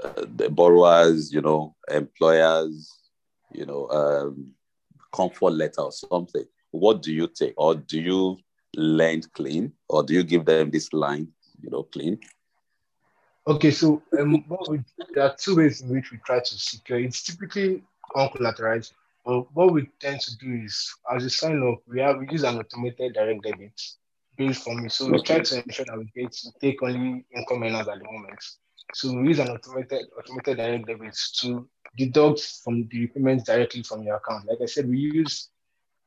uh, the borrowers, you know, employers, you know, um, comfort letter or something. What do you take? Or do you lend clean? Or do you give them this line, you know, clean? Okay, so um, we, there are two ways in which we try to secure. It's typically uncollateralized. But what we tend to do is, as a sign up, we have we use an automated direct debit based from it. So we try to ensure that we get to take only income earners at the moment. So we use an automated automated direct debit to deduct from the repayments directly from your account. Like I said, we use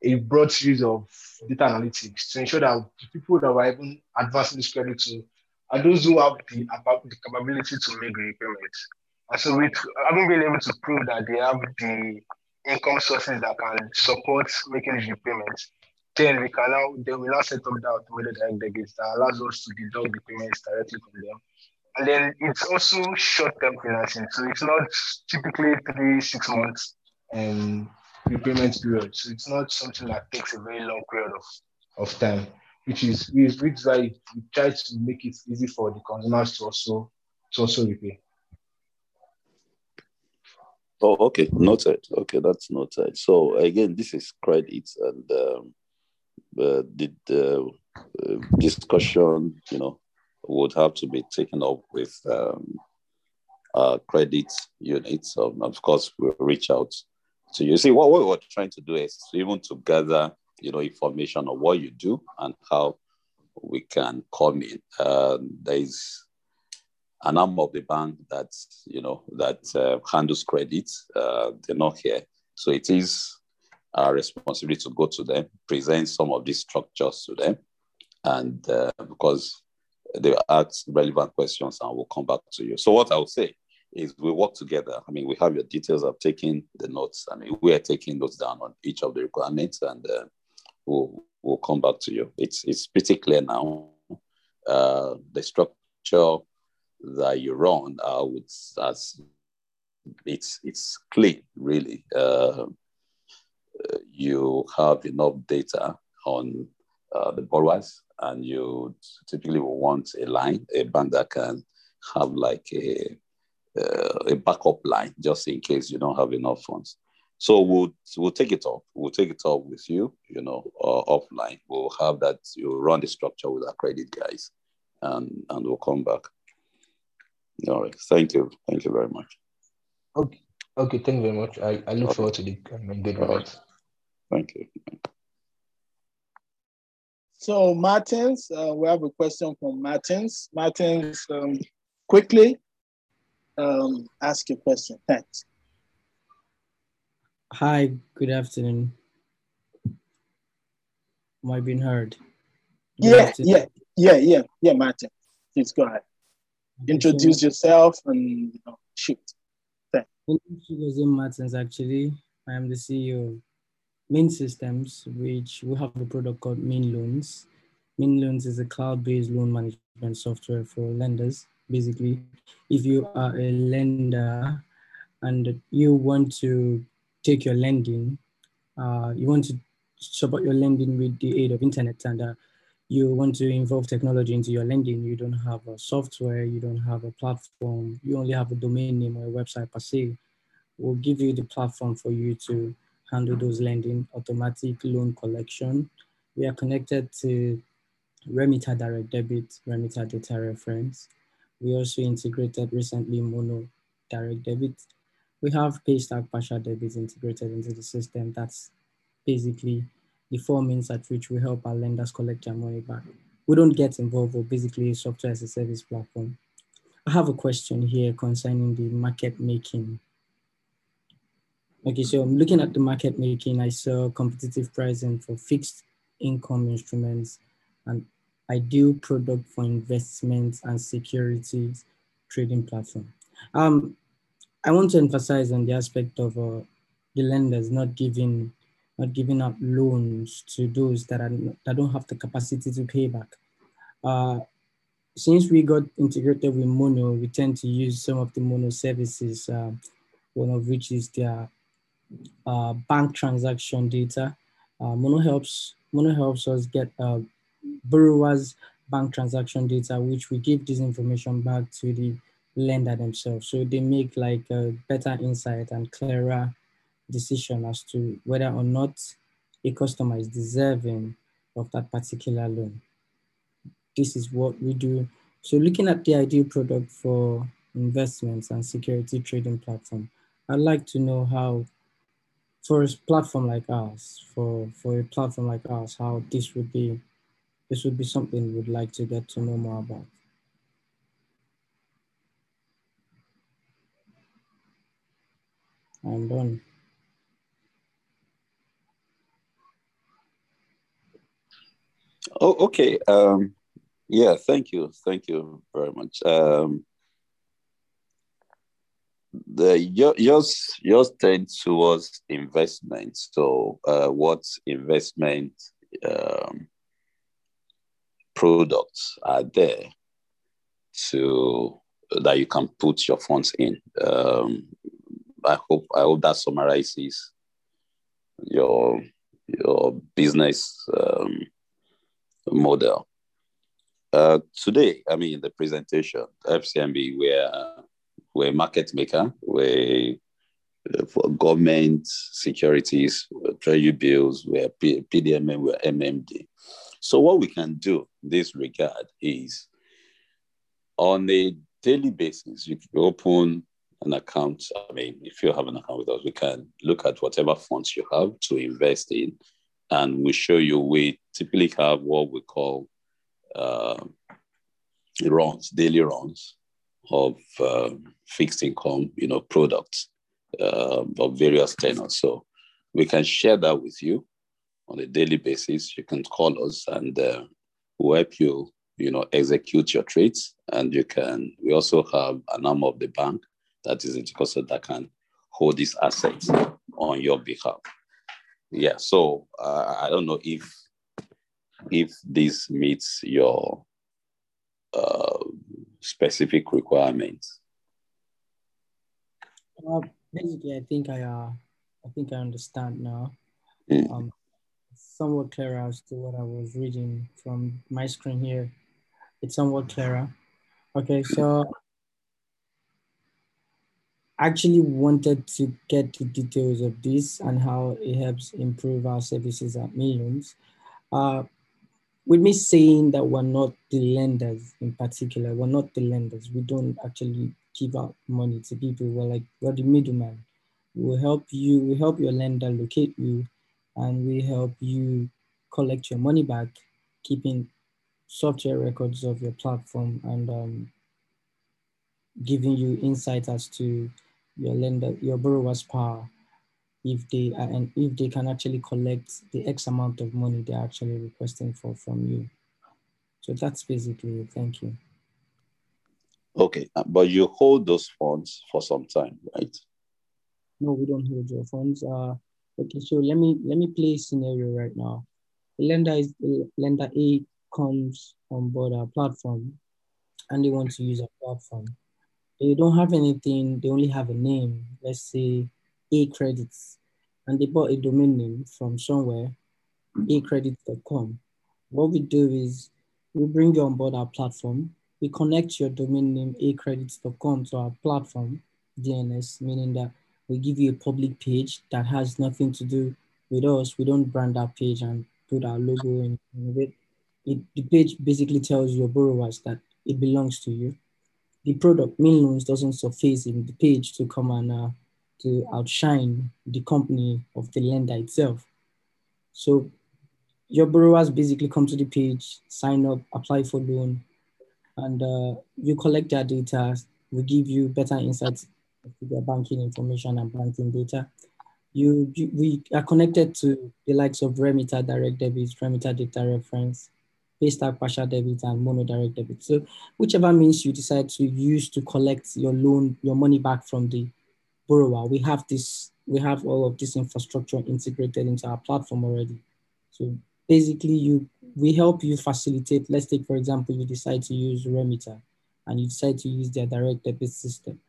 a broad series of data analytics to ensure that the people that we're even advancing this credit to are those who have the, about the capability to make the repayments. And so we haven't been able to prove that they have the income sources that can support making these repayments, then we can now then we now set up that automated direct that allows us to deduct the payments directly from them. And then it's also short-term financing. So it's not typically three, six months um, repayment period. So it's not something that takes a very long period of, of time, which is which is why we try to make it easy for the consumers to also to also repay. Oh, okay, noted. Okay, that's noted. So again, this is credit, and um, uh, the uh, discussion, you know, would have to be taken up with um, uh, credit units. Of course, we'll reach out to you. See, what, what we're trying to do is even to gather, you know, information on what you do and how we can come in. Uh, there is an arm of the bank that you know that uh, handles credit. Uh, they're not here, so it is our responsibility to go to them, present some of these structures to them, and uh, because they ask relevant questions, and we'll come back to you. So what I will say is we work together. I mean, we have your details. I've taken the notes. I mean, we are taking notes down on each of the requirements, and uh, we'll we'll come back to you. It's it's pretty clear now. Uh, the structure that you run uh, it's it's clean really. Uh, you have enough data on uh, the borrowers, and you typically will want a line, a bank that can have like a uh, a backup line just in case you don't have enough funds. So we'll we'll take it up. We'll take it up with you, you know, uh, offline. We'll have that. You run the structure with our credit guys, and and we'll come back. All right. Thank you. Thank you very much. Okay. Okay. Thank you very much. I, I look okay. forward to the good results. Thank you. So Martins, uh, we have a question from Martins. Martins, um, quickly um, ask your question. Thanks. Hi, good afternoon. Am I being heard? Good yeah, afternoon. yeah, yeah, yeah, yeah, Martin. Please go ahead introduce yourself and you know, shoot. Thanks. My name is Martins, actually. I am the CEO of Main Systems, which we have a product called Main Loans. Main Loans is a cloud-based loan management software for lenders. Basically, if you are a lender and you want to take your lending, uh, you want to support your lending with the aid of internet and uh, you want to involve technology into your lending, you don't have a software, you don't have a platform, you only have a domain name or a website per se, we'll give you the platform for you to handle those lending, automatic loan collection. We are connected to Remita Direct Debit, Remita Data Reference. We also integrated recently Mono Direct Debit. We have Paystack Partial Debit integrated into the system. That's basically the four means at which we help our lenders collect their money back. We don't get involved with basically software as a service platform. I have a question here concerning the market making. Okay, so I'm looking at the market making. I saw competitive pricing for fixed income instruments and ideal product for investments and securities trading platform. Um, I want to emphasize on the aspect of uh, the lenders not giving not giving out loans to those that are that don't have the capacity to pay back. Uh, since we got integrated with Mono, we tend to use some of the Mono services, uh, one of which is their uh, bank transaction data. Uh, Mono helps Mono helps us get uh, borrowers' bank transaction data, which we give this information back to the lender themselves. So they make like a better insight and clearer decision as to whether or not a customer is deserving of that particular loan. This is what we do. So looking at the ideal product for investments and security trading platform, I'd like to know how for a platform like ours, for, for a platform like ours, how this would be, this would be something we'd like to get to know more about. I'm done. Oh, okay. Um, yeah, thank you. Thank you very much. Um, the yours yours tend towards investment. So, uh, what investment um, products are there to that you can put your funds in? Um, I hope I hope that summarizes your your business um, model. Uh, today, I mean, the presentation, FCMB, we're, we're a market maker, we're uh, for government securities, treasury bills, we're P- PDMM, we're MMD. So what we can do in this regard is on a daily basis, you can open an account. I mean, if you have an account with us, we can look at whatever funds you have to invest in, and we show you we typically have what we call uh, runs, daily runs of uh, fixed income, you know, products uh, of various tenors. So we can share that with you on a daily basis. You can call us and uh, we'll help you, you know, execute your trades. And you can, we also have an arm of the bank that is in Intikosa that can hold these assets on your behalf. Yeah, so uh, I don't know if if this meets your uh, specific requirements. Uh, basically, I think I uh, I think I understand now. Mm. Um, somewhat clearer as to what I was reading from my screen here. It's somewhat clearer. Okay, so actually wanted to get the details of this and how it helps improve our services at Millions. Uh, with me saying that we're not the lenders in particular, we're not the lenders. We don't actually give out money to people. We're like, we're the middleman. We'll help you, we help your lender locate you, and we help you collect your money back, keeping software records of your platform and um, giving you insight as to your lender, your borrower's power, if they are, and if they can actually collect the X amount of money they're actually requesting for from you. So that's basically it. Thank you. Okay, uh, but you hold those funds for some time, right? No, we don't hold your funds. Uh, okay, so let me let me play a scenario right now. The lender is lender A comes on board our platform, and they want to use our platform they don't have anything, they only have a name, let's say A credits, and they bought a domain name from somewhere, acredits.com. What we do is we bring you on board our platform, we connect your domain name acredits.com to our platform, DNS, meaning that we give you a public page that has nothing to do with us. We don't brand our page and put our logo in, in it. it. The page basically tells your borrowers that it belongs to you. The product, Mean Loans, doesn't surface in the page to come and uh, to outshine the company of the lender itself. So your borrowers basically come to the page, sign up, apply for loan, and uh, you collect their data. We give you better insights to their banking information and banking data. You, you, we are connected to the likes of Remita Direct Debit, Remita Data Reference, Paystack Partial Debit, and Mono Direct Debit. So whichever means you decide to use to collect your loan, your money back from the borrower, we have this, we have all of this infrastructure integrated into our platform already. So basically you, we help you facilitate, let's take for example, you decide to use Remita and you decide to use their direct debit system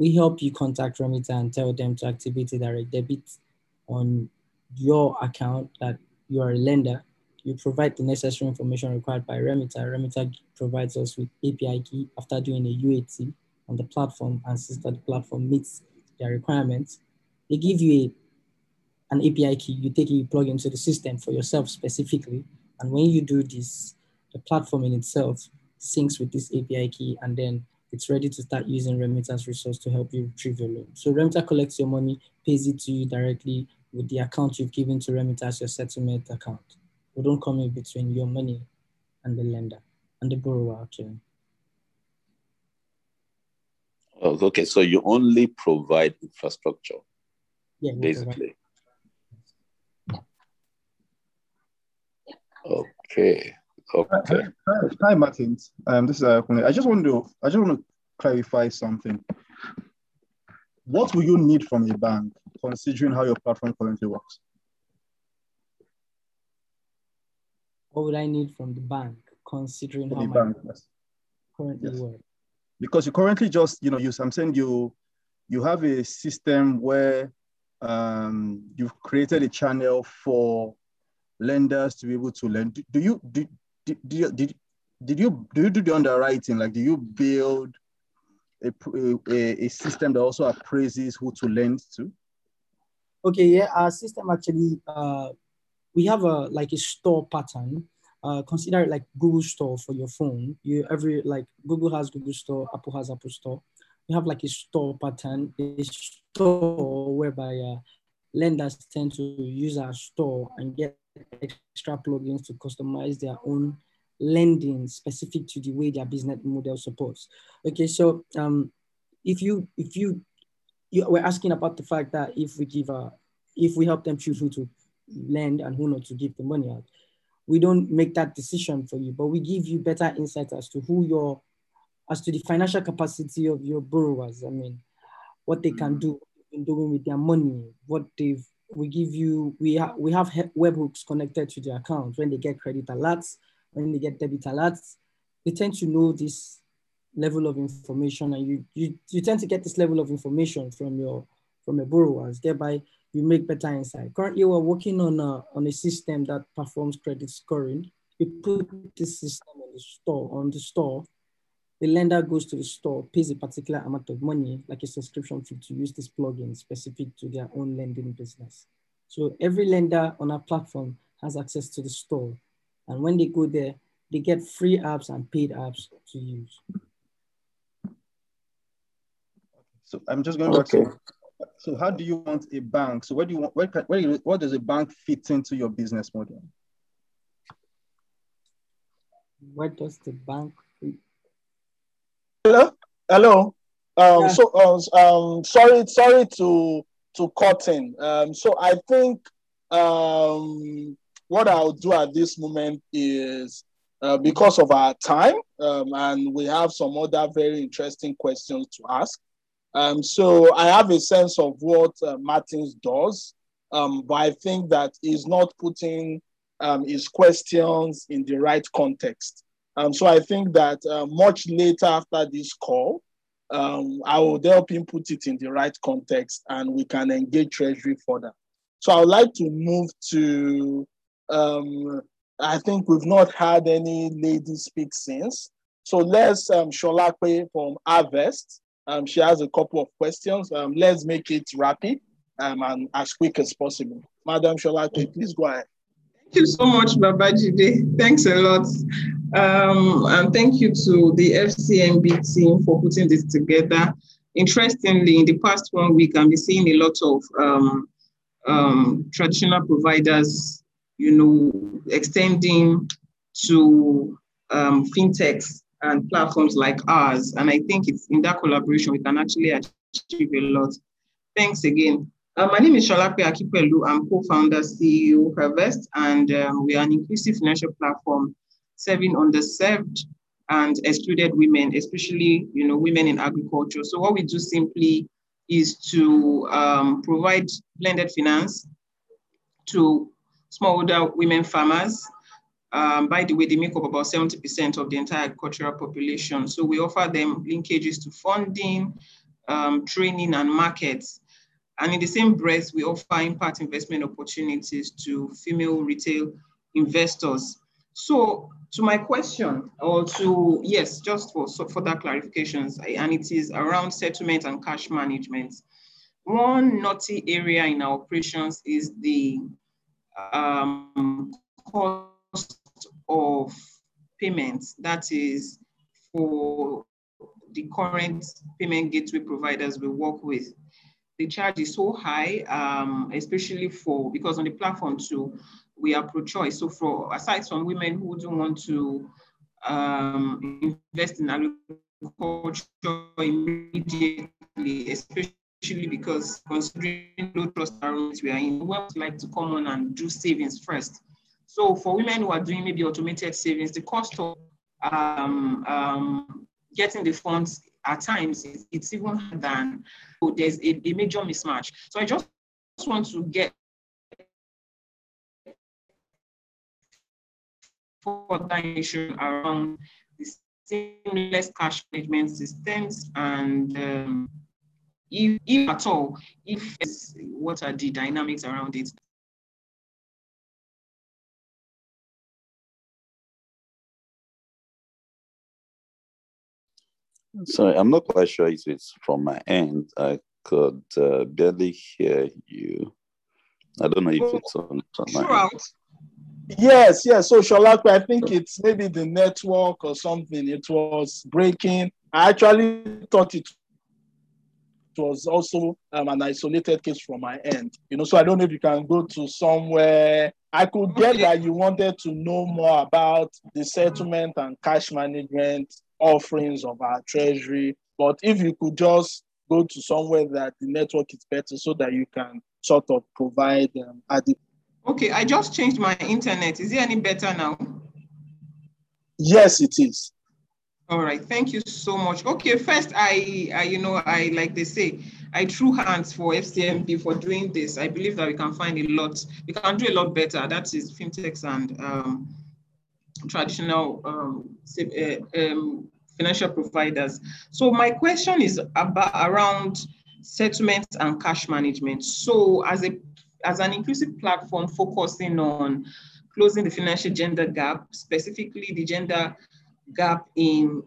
we help you contact Remita and tell them to activate a direct debit on your account that you are a lender. You provide the necessary information required by Remita. Remita provides us with API key after doing a UAT on the platform and since that the platform meets their requirements. They give you a, an API key, you take it, you plug into the system for yourself specifically. And when you do this, the platform in itself syncs with this API key and then it's ready to start using Remita's resource to help you retrieve your loan. So Remita collects your money, pays it to you directly with the account you've given to Remita as your settlement account. We don't come in between your money and the lender and the borrower actually. Oh, okay, so you only provide infrastructure, yeah, basically. Okay. Okay. Hi, hi, Martins. Um, this is uh, I just want to I just want to clarify something. What will you need from a bank, considering how your platform currently works? What would I need from the bank, considering from how my bank, yes. currently yes. works? Because you currently just you know you I'm saying you you have a system where um, you've created a channel for lenders to be able to lend. Do, do you do, did, did, did, did you do you do the underwriting? Like, do you build a, a, a system that also appraises who to lend to? Okay, yeah, our system actually, uh, we have a like a store pattern. Uh, consider it like Google Store for your phone. You every like Google has Google Store, Apple has Apple Store. You have like a store pattern, a store whereby uh, lenders tend to use our store and get extra plugins to customize their own lending specific to the way their business model supports. Okay, so um, if you if you you were asking about the fact that if we give a if we help them choose who to lend and who not to give the money out, we don't make that decision for you, but we give you better insight as to who your as to the financial capacity of your borrowers. I mean, what they can mm. do in doing with their money, what they've we give you, we, ha- we have webhooks connected to the account. When they get credit alerts, when they get debit alerts, they tend to know this level of information and you, you, you tend to get this level of information from your, from your borrowers, thereby you make better insight. Currently, we're working on a, on a system that performs credit scoring. We put this system on the store, on the store the lender goes to the store, pays a particular amount of money, like a subscription fee to use this plugin specific to their own lending business. So every lender on our platform has access to the store. And when they go there, they get free apps and paid apps to use. So I'm just going to okay. Back to, so how do you want a bank? So where do you want, where, where, what does a bank fit into your business model? Where does the bank Hello, hello. Um, yeah. So, uh, um, sorry, sorry to to cut in. Um, so I think um, what I'll do at this moment is uh, because of our time, um, and we have some other very interesting questions to ask. Um, so I have a sense of what uh, Martins does, um, but I think that he's not putting um, his questions in the right context. Um, so I think that uh, much later after this call, um, I will help him put it in the right context and we can engage Treasury further. So I would like to move to, um, I think we've not had any lady speak since. So let's um, Sholakwe from HerVest. Um, she has a couple of questions. Um, let's make it rapid um, and as quick as possible. Madam Sholake, please go ahead. Thank you so much, Babajide. Thanks a lot. Um, and thank you to the FCMB team for putting this together. Interestingly, in the past one week, I've been seeing a lot of um, um, traditional providers, you know, extending to fintechs and platforms like ours. And I think it's in that collaboration we can actually achieve a lot. Thanks again. Uh, my name is Solape Akinpelu. I'm co-founder, CEO HerVest, and um, we are an inclusive financial platform serving underserved and excluded women, especially you know women in agriculture. So what we do simply is to um, provide blended finance to smallholder women farmers. Um, by the way, they make up about 70% of the entire agricultural population. So we offer them linkages to funding, um, training, and markets. And in the same breath, we offer impact investment opportunities to female retail investors. So to my question, or to, yes, just for so further clarifications, and it is around settlement and cash management. One naughty area in our operations is the um, cost of payments. That is for the current payment gateway providers we work with. The charge is so high, um, especially for, because on the platform too, we are pro-choice. So for aside from women who don't want to um, invest in agriculture immediately, especially because considering low trust environments we are in, we would like to come on and do savings first. So for women who are doing maybe automated savings, the cost of um, um, getting the funds at times it's even than so there's a, a major mismatch. So I just want to get further information around the seamless cash management systems and um, if, if at all, if what are the dynamics around it? Sorry, I'm not quite sure if it's from my end. I could uh, barely hear you. I don't know if it's on, on my end. Yes, yes. So Sholakwe, I think it's maybe the network or something. It was breaking. I actually thought it was also um, an isolated case from my end. You know, so I don't know if you can go to somewhere. I could get that you wanted to know more about the settlement and cash management offerings of our treasury. But if you could just go to somewhere that the network is better so that you can sort of provide um, adequate Okay, I just changed my internet. Is it any better now? Yes, it is. All right, thank you so much. Okay, first, I, I, you know, I like they say, I threw hands for FCMB for doing this. I believe that we can find a lot, we can do a lot better. That is fintechs and um, traditional um, uh, um, financial providers. So my question is about around settlements and cash management. So as a as an inclusive platform focusing on closing the financial gender gap, specifically the gender gap in,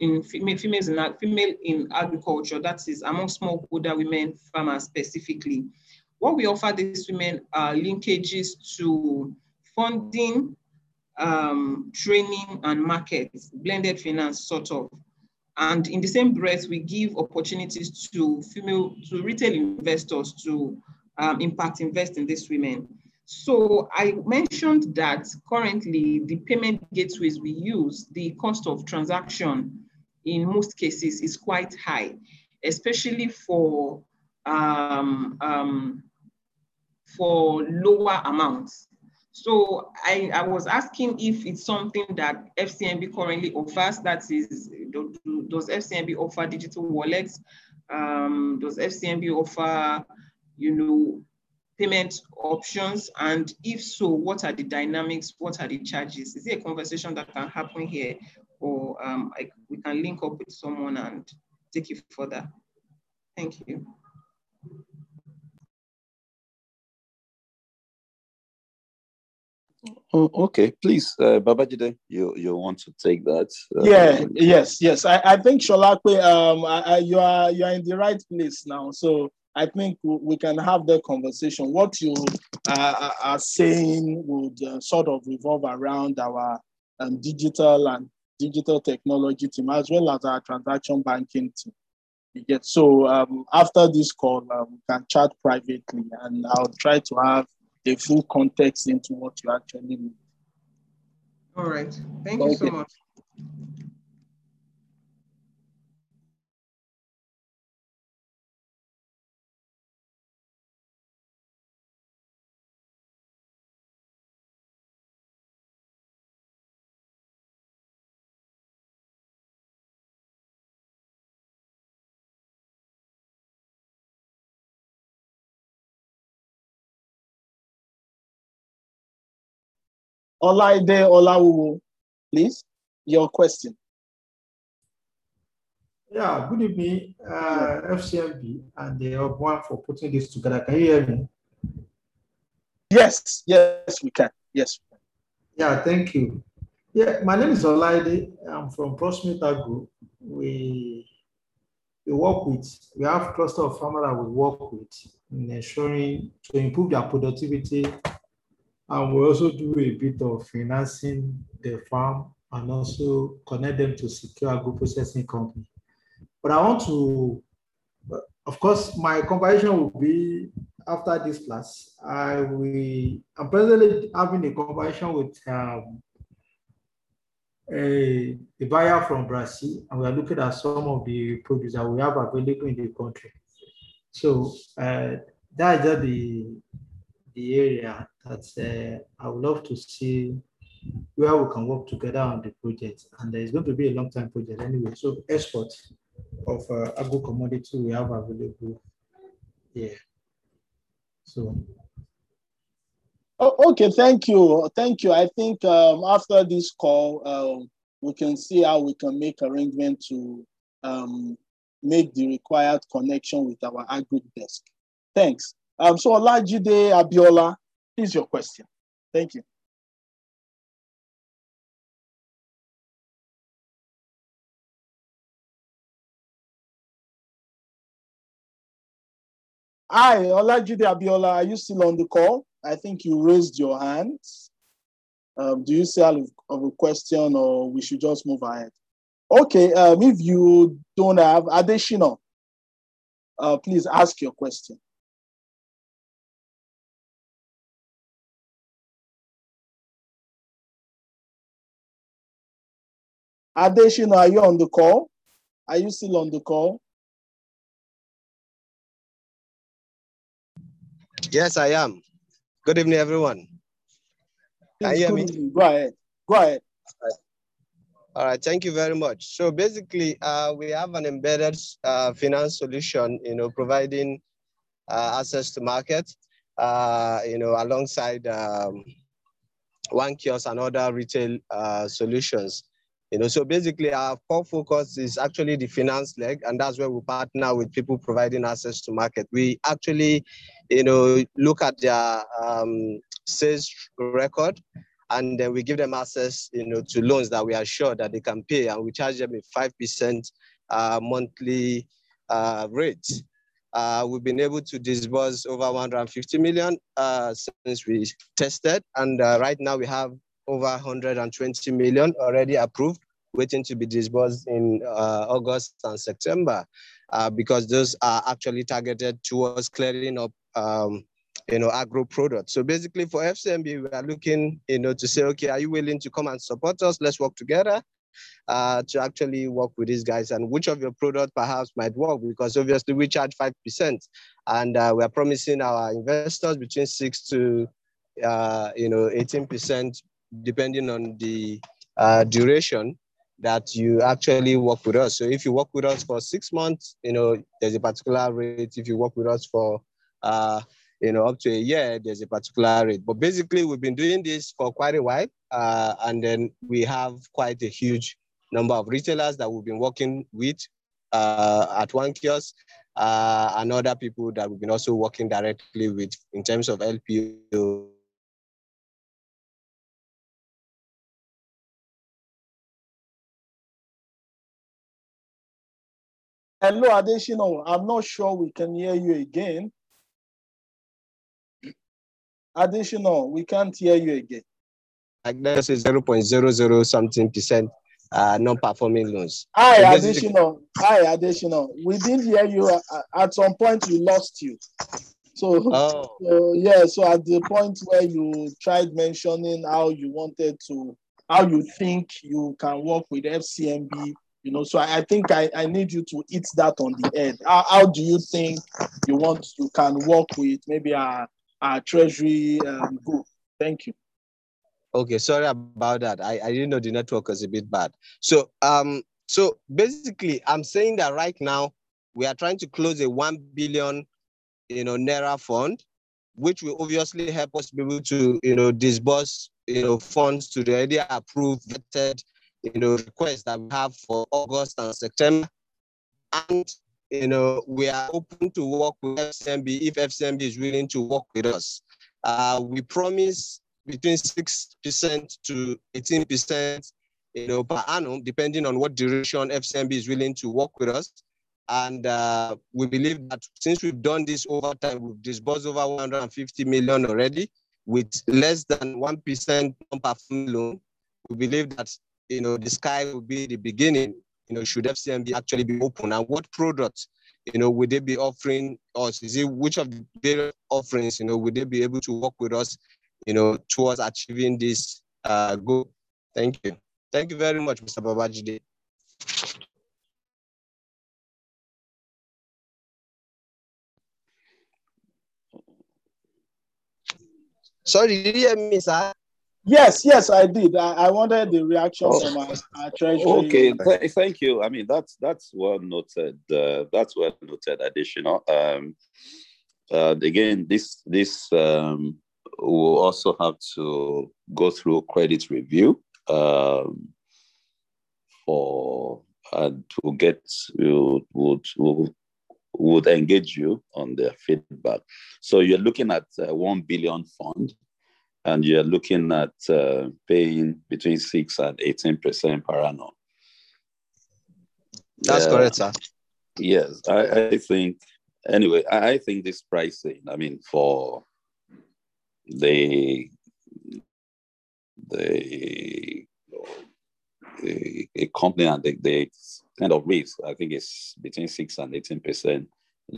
in female, females in, female in agriculture, that is among smallholder women farmers specifically. What we offer these women are linkages to funding, um, training and markets, blended finance sort of. And in the same breath, we give opportunities to female, to retail investors to um, impact invest in these women. So I mentioned that currently the payment gateways we use, the cost of transaction in most cases is quite high, especially for um, um, for lower amounts. So I, I was asking if it's something that FCMB currently offers. That is, does FCMB offer digital wallets? Um, does FCMB offer you know, payment options? And if so, what are the dynamics? What are the charges? Is it a conversation that can happen here? Or um, I, we can link up with someone and take it further? Thank you. Oh, okay, please, uh, Babajide, you you want to take that? Uh, yeah, yes, yes. I, I think Sholakwe, um, I, I, you are you are in the right place now. So I think we can have the conversation. What you uh, are saying would uh, sort of revolve around our um, digital and digital technology team as well as our transaction banking team. You get so um, after this call, um, we can chat privately, and I'll try to have the full context into what you actually need. All right. Thank okay. you so much. Olaide Olawuwo, please, your question. Yeah, good evening, uh, FCMB and the one for putting this together. Can you hear me? Yes, yes, we can. Yes. Yeah, thank you. Yeah, my name is Olaide. I'm from Prosmita Group. We we work with, we have cluster of farmers that we work with in ensuring to improve their productivity and we also do a bit of financing the farm and also connect them to secure agro processing company. But I want to, of course, my conversation will be after this class. I will, I'm presently having a conversation with um, a, a buyer from Brazil, and we are looking at some of the produce that we have available in the country. So uh, that is the the area that uh, I would love to see where we can work together on the project. And it's going to be a long time project anyway. So export of uh, agro commodity we have available here. So. Oh, okay, thank you. Thank you. I think um, after this call, um, we can see how we can make arrangement to um, make the required connection with our agri desk. Thanks. Um, so Olajide Abiola, is your question. Thank you. Hi, Olajide Abiola, are you still on the call? I think you raised your hand. Um, do you still have a question or we should just move ahead? Okay, um, if you don't have additional, uh, please ask your question. Adeshina, are you on the call? Are you still on the call? Yes, I am. Good evening, everyone. Can you hear me? Go ahead. Go ahead. All right. All right. Thank you very much. So basically, uh, we have an embedded uh, finance solution, you know, providing uh, access to market, uh, you know, alongside um, one kiosk and other retail uh, solutions. You know, so basically our core focus is actually the finance leg, and that's where we partner with people providing access to market. We actually, you know, look at their um, sales record, and then we give them access, you know, to loans that we are sure that they can pay, and we charge them a five percent uh, monthly uh, rate. Uh, we've been able to disburse over 150 million uh, since we tested, and uh, right now we have over 120 million already approved, waiting to be disbursed in uh, August and September, uh, because those are actually targeted towards clearing up, um, you know, agro products. So basically for FCMB, we are looking, you know, to say, okay, are you willing to come and support us? Let's work together. Uh, to actually work with these guys and which of your product perhaps might work because obviously we charge 5% and uh, we are promising our investors between 6 to uh, you know 18% depending on the uh, duration that you actually work with us. So if you work with us for six months, you know, there's a particular rate. If you work with us for, uh, you know, up to a year, there's a particular rate. But basically, we've been doing this for quite a while. Uh, and then we have quite a huge number of retailers that we've been working with uh, at one kiosk uh, and other people that we've been also working directly with in terms of LPO Hello, Adeshina. I'm not sure we can hear you again. Adeshina, we can't hear you again. Like this is 0.00 something percent uh, non-performing loans. Hi, so Adeshina. Hi, Adeshina. We didn't hear you. At some point, we lost you. So, oh. so, yeah. So at the point where you tried mentioning how you wanted to, how you think you can work with FCMB, you know. So I, I think I, I need you to hit that on the head. How, how do you think you want you can work with maybe a our treasury um, group? Thank you. Okay, sorry about that. I, I didn't know the network was a bit bad. So um so basically I'm saying that right now we are trying to close a one billion you know Naira fund, which will obviously help us be able to you know disburse you know funds to the already approved vetted you know requests that we have for August and September. And you know we are open to work with FCMB if FCMB is willing to work with us. Uh, we promise between 6% to 18%, you know, per annum, depending on what duration FCMB is willing to work with us. And uh, we believe that since we've done this over time, we've disbursed over 150 million already with less than 1% non-performing loan. We believe that, you know, the sky will be the beginning, you know, should FCMB actually be open and what products, you know, would they be offering us? Is it which of the offerings, you know, would they be able to work with us you know, towards achieving this uh, goal. Thank you. Thank you very much, Mr. Babajide. Sorry, did you hear me, sir? Yes, yes, I did. I, I wanted the reaction oh. from our, our treasury. Okay, Th- thank you. I mean, that's that's well noted. Uh, that's well noted. Adeshina. Um, uh, again, this this um, we'll also have to go through credit review um, for and to get would would would engage you on their feedback. So you're looking at a one billion fund, and you're looking at uh, paying between six and eighteen percent per annum. That's uh, correct, sir. Yes, I, I think. Anyway, I, I think this pricing. I mean, for the the a company and the, the kind of risk, I think it's between six and eighteen percent,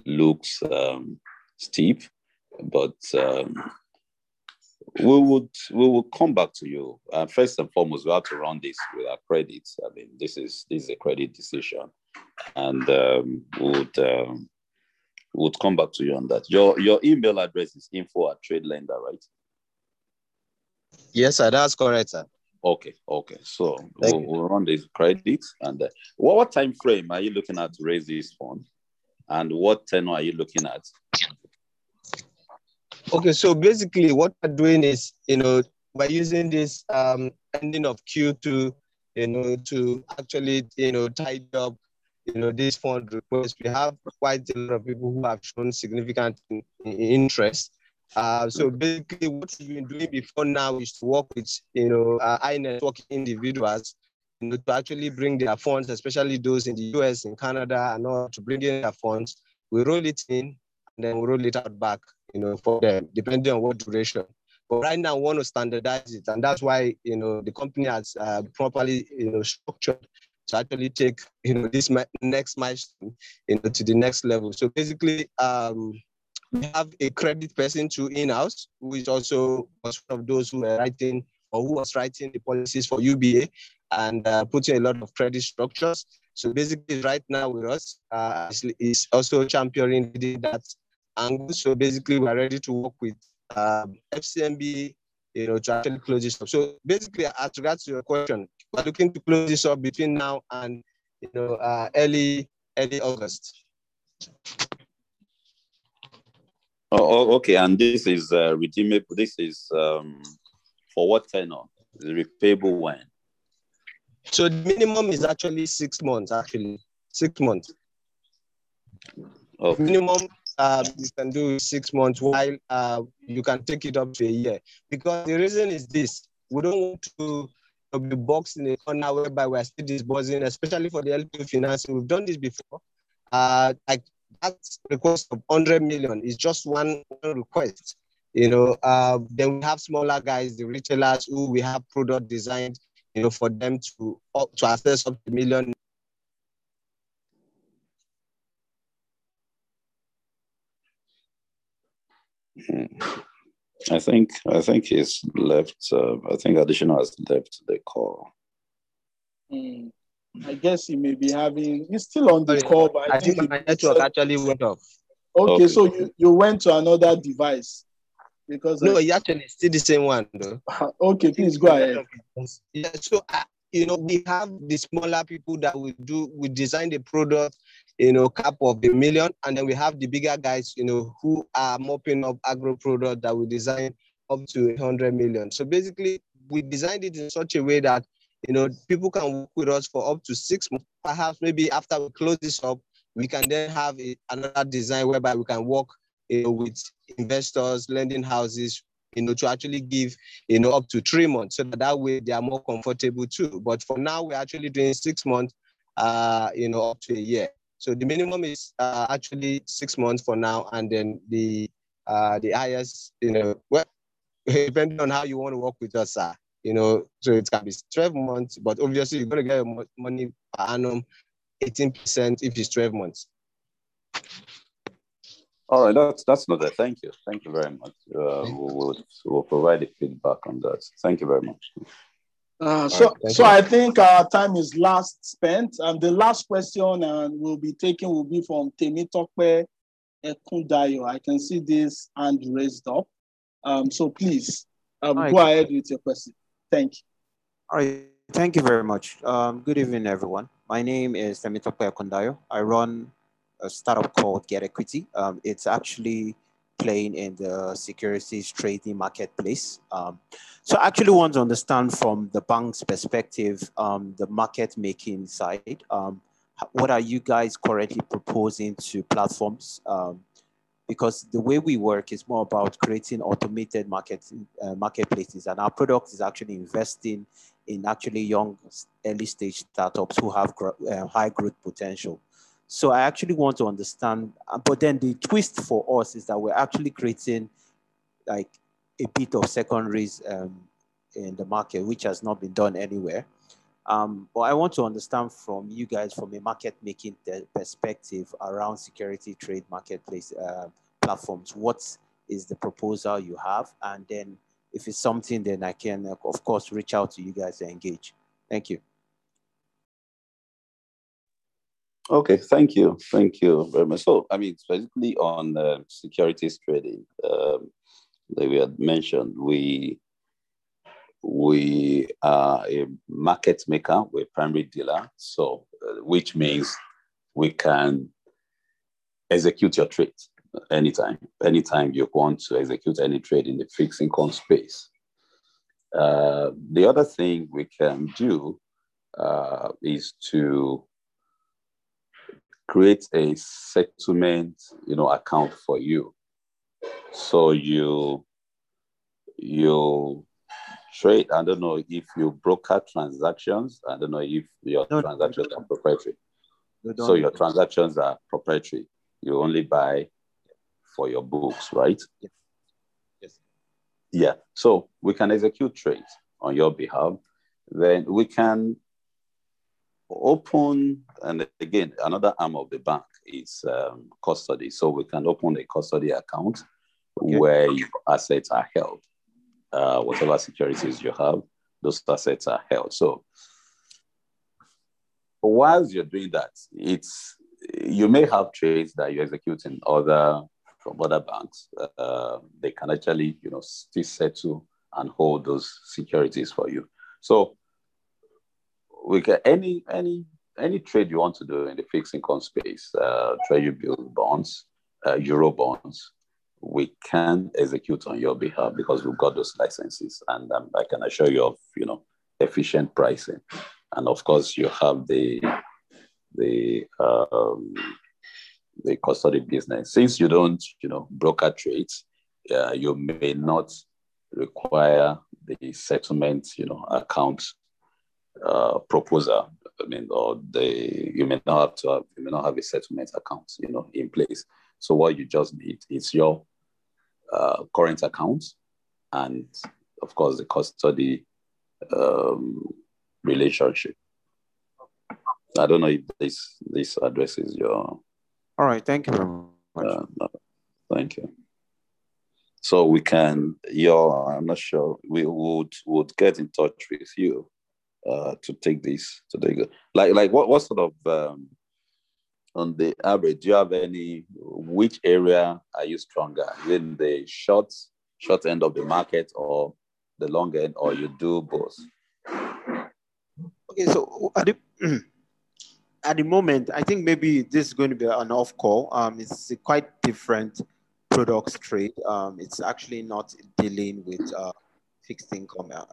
looks um, steep, but um, we would we will come back to you. Uh, first and foremost, we have to run this with our credits. I mean, this is this is a credit decision, and um, would um, would come back to you on that. Your your email address is info at TradeLenda, right? Yes, sir. That's correct, sir. Okay, okay. So we'll, we'll, run this credit, and uh, what, what time frame are you looking at to raise this fund, and what tenor are you looking at? Okay, so basically, what we're doing is, you know, by using this um, ending of Q2, you know, to actually, you know, tidy up you know, this fund request, we have quite a lot of people who have shown significant interest. Uh, so basically, what we've been doing before now is to work with, you know, uh, high network individuals, you know, to actually bring their funds, especially those in the US, in Canada, and all, to bring in their funds. We roll it in, and then we roll it out back, you know, for them, depending on what duration. But right now, we want to standardize it, and that's why, you know, the company has uh, properly, you know, structured to actually take you know this next milestone you know to the next level. So basically, um, we have a credit person to in-house who is also was one of those who were writing or who was writing the policies for UBA and uh, putting a lot of credit structures. So basically, right now with us uh, is also championing that angle. So basically, we're ready to work with um, FCMB, you know, to actually close this up. So basically, as regards to your question, we're looking to close this up between now and you know uh, early early August. Oh, oh, okay. And this is uh, redeemable. This is um, for what tenor? Is repayable when? So the minimum is actually six months. Actually, six months. Okay. Minimum uh, you can do six months, while uh, you can take it up to a year. Because the reason is this: we don't want to be boxed in a corner whereby we're still disbursing, especially for the LPO financing. We've done this before. uh, like that request of 100 million is just one, one request. You know, uh, then we have smaller guys, the retailers who we have product designed, you know, for them to to access up to million I think I think he's left. Uh, I think Adeshina has left the call. Mm. I guess he may be having. He's still on the Sorry, call, but I, I think my network actually went off. Okay, Okay. so you, you went to another device because No, I- it's actually still the same one though. okay, please go ahead. Yeah, so uh, you know, we have the smaller people that we do, we design the product, you know, cap of a million, and then we have the bigger guys, you know, who are mopping up agro product that we design up to hundred million. So basically, we designed it in such a way that you know people can work with us for up to six months. Perhaps maybe after we close this up, we can then have a, another design whereby we can work, you know, with investors, lending houses, you know, to actually give, you know, up to three months, so that, that way they are more comfortable too. But for now, we're actually doing six months, uh, you know, up to a year. So the minimum is uh, actually six months for now, and then the uh, the highest, you know, well, depending on how you want to work with us, sir. You know, so it can be 12 months, but obviously you're going to get your money per annum 18% if it's 12 months. All right, that's that's not it. Thank you, thank you very much. Uh, we will we'll provide the feedback on that. Thank you very much. Uh, so, right, so you. I think our time is last spent. And the last question uh, will be taken will be from Temitope Ekundayo. I can see this hand raised up. Um, so please um, Hi. go ahead with your question. Thank you. All right, thank you very much. Um, good evening, everyone. My name is Temitope Ekundayo. I run a startup called GetEquity. Um, it's actually playing in the securities trading marketplace. Um, so I actually want to understand from the bank's perspective, um, the market making side. Um, what are you guys currently proposing to platforms? Um, because the way we work is more about creating automated market uh, marketplaces, and our product is actually investing in actually young early stage startups who have gro- uh, high growth potential. So I actually want to understand, uh, but then the twist for us is that we're actually creating like a bit of secondaries um, in the market, which has not been done anywhere. Um, but I want to understand from you guys from a market making perspective around security trade marketplace uh, platforms. What is the proposal you have? And then if it's something, then I can, uh, of course, reach out to you guys and engage. Thank you. Okay, thank you, thank you very much. So, I mean, specifically on uh, securities trading, um, like we had mentioned, we we are a market maker, we're primary dealer, so uh, which means we can execute your trade anytime, anytime you want to execute any trade in the fixed income space. Uh, the other thing we can do uh, is to create a settlement, you know, account for you. So you you trade. I don't know if you broker transactions. I don't know if your transactions are proprietary. So your transactions are proprietary. You only buy for your books, right? Yes. Yeah. So we can execute trades on your behalf. Then we can open, and again, another arm of the bank is um, custody. So we can open a custody account where your assets are held. Uh, whatever securities you have, those assets are held. So whilst you're doing that, it's you may have trades that you execute in other from other banks. Uh, they can actually, you know, still settle and hold those securities for you. So we get any any any trade you want to do in the fixed income space, uh, treasury bill bonds, uh, euro bonds, we can execute on your behalf because we've got those licenses, and um, I can assure you of you know efficient pricing, and of course you have the the um, the custody business. Since you don't you know broker trades, uh, you may not require the settlement you know account uh, proposal I mean, or they you may not have to have you may not have a settlement account, you know, in place. So what you just need is your uh, current account, and of course the custody um, relationship. I don't know if this this addresses your. All right. Thank you very much. Uh, no, thank you. So we can, your, I'm not sure, we would would get in touch with you uh, to take this to take like like what what sort of um, on the average do you have any which area are you stronger? In the short short end of the market or the long end or you do both? Okay so at the, at the moment i think maybe this is going to be an off call. Um it's a quite different products trade. Um it's actually not dealing with uh fixed income uh,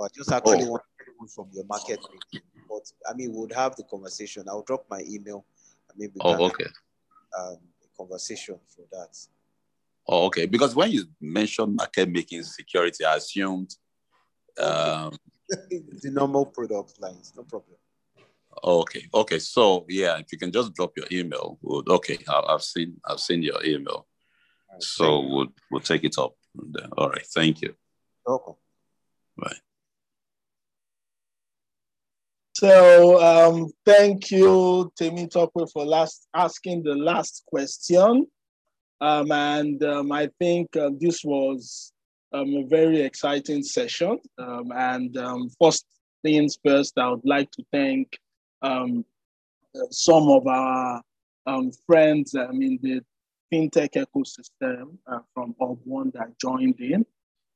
but just actually oh. from your market. But I mean, we'll have the conversation. I'll drop my email. I mean, oh, okay. Um, conversation for that. Oh, okay. Because when you mentioned market making security, I assumed um, the normal product lines, no problem. Okay. Okay. So yeah, if you can just drop your email, would okay. I, have seen I've seen your email, right, so we'll we'll take it up. All right. Thank you. Welcome. Bye. So um, thank you, Temitope, for last asking the last question. Um, and um, I think uh, this was um, a very exciting session. Um, and um, first things first, I would like to thank some of our friends I mean, the fintech ecosystem uh, from One that joined in.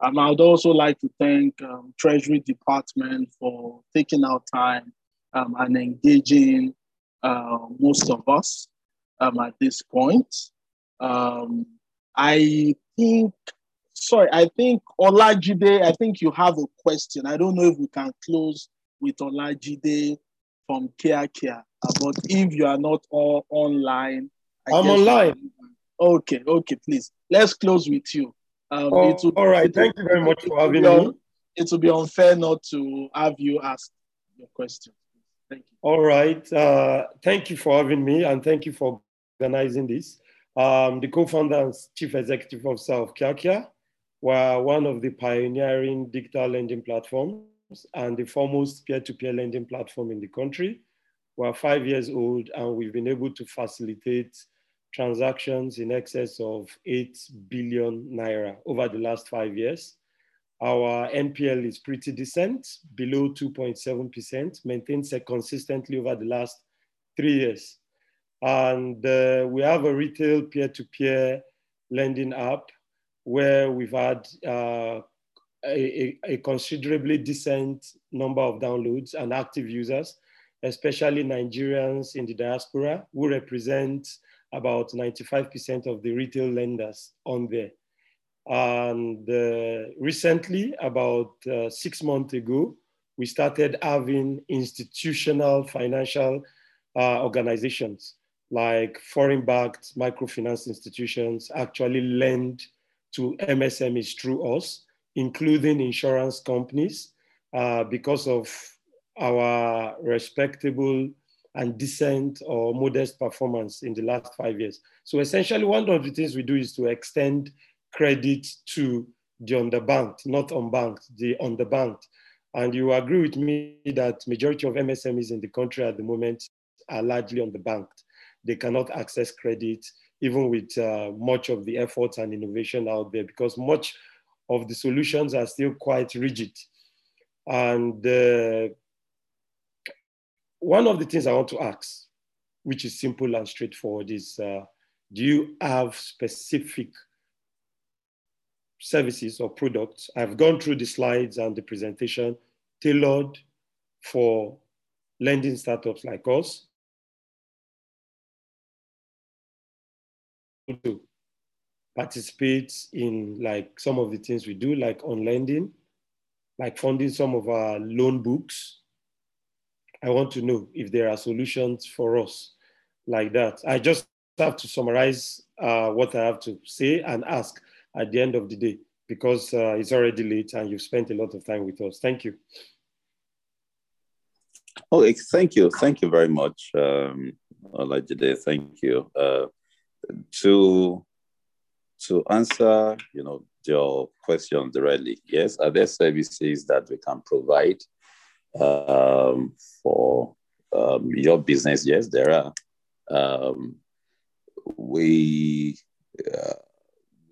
Um, I would also like to thank um, Treasury Department for taking our time um, and engaging uh, most of us um, at this point. Um, I think, sorry, I think Olajide, I think you have a question. I don't know if we can close with Olajide from KiaKia, uh, but if you are not all online, I I'm online. Okay, okay, please. Let's close with you. Um, oh, will, all right. Thank you very much for having me. it will be unfair not to have you ask your question. Thank you. All right. Uh, thank you for having me and thank you for organizing this. Um, the co-founder and chief executive officer of KiaKia were one of the pioneering digital lending platforms and the foremost peer-to-peer lending platform in the country. We're five years old and we've been able to facilitate transactions in excess of 8 billion naira over the last five years. Our NPL is pretty decent, below 2.7%, maintained consistently over the last three years. And uh, we have a retail peer-to-peer lending app where we've had uh, a, a, considerably decent number of downloads and active users, especially Nigerians in the diaspora who represent about 95% of the retail lenders on there. And uh, recently, about uh, six months ago, we started having institutional financial uh, organizations like foreign-backed microfinance institutions actually lend to MSMEs through us, including insurance companies, uh, because of our respectable and decent or modest performance in the last five years. So essentially, one of the things we do is to extend credit to the underbanked, not unbanked, the underbanked. And you agree with me that majority of MSMEs in the country at the moment are largely underbanked. They cannot access credit, even with uh, much of the efforts and innovation out there, because much of the solutions are still quite rigid. And uh, one of the things I want to ask, which is simple and straightforward, is uh, do you have specific services or products? I've gone through the slides and the presentation tailored for lending startups like us. To participate in like some of the things we do, like on lending, like funding some of our loan books, I want to know if there are solutions for us like that. I just have to summarize uh, what I have to say and ask at the end of the day because uh, it's already late and you've spent a lot of time with us. Thank you. Oh, thank you. Thank you very much, um, Olajide. Thank you. Uh, to, to answer, you know, your question directly, yes, are there services that we can provide um, for um, your business? Yes, there are. Um, we uh,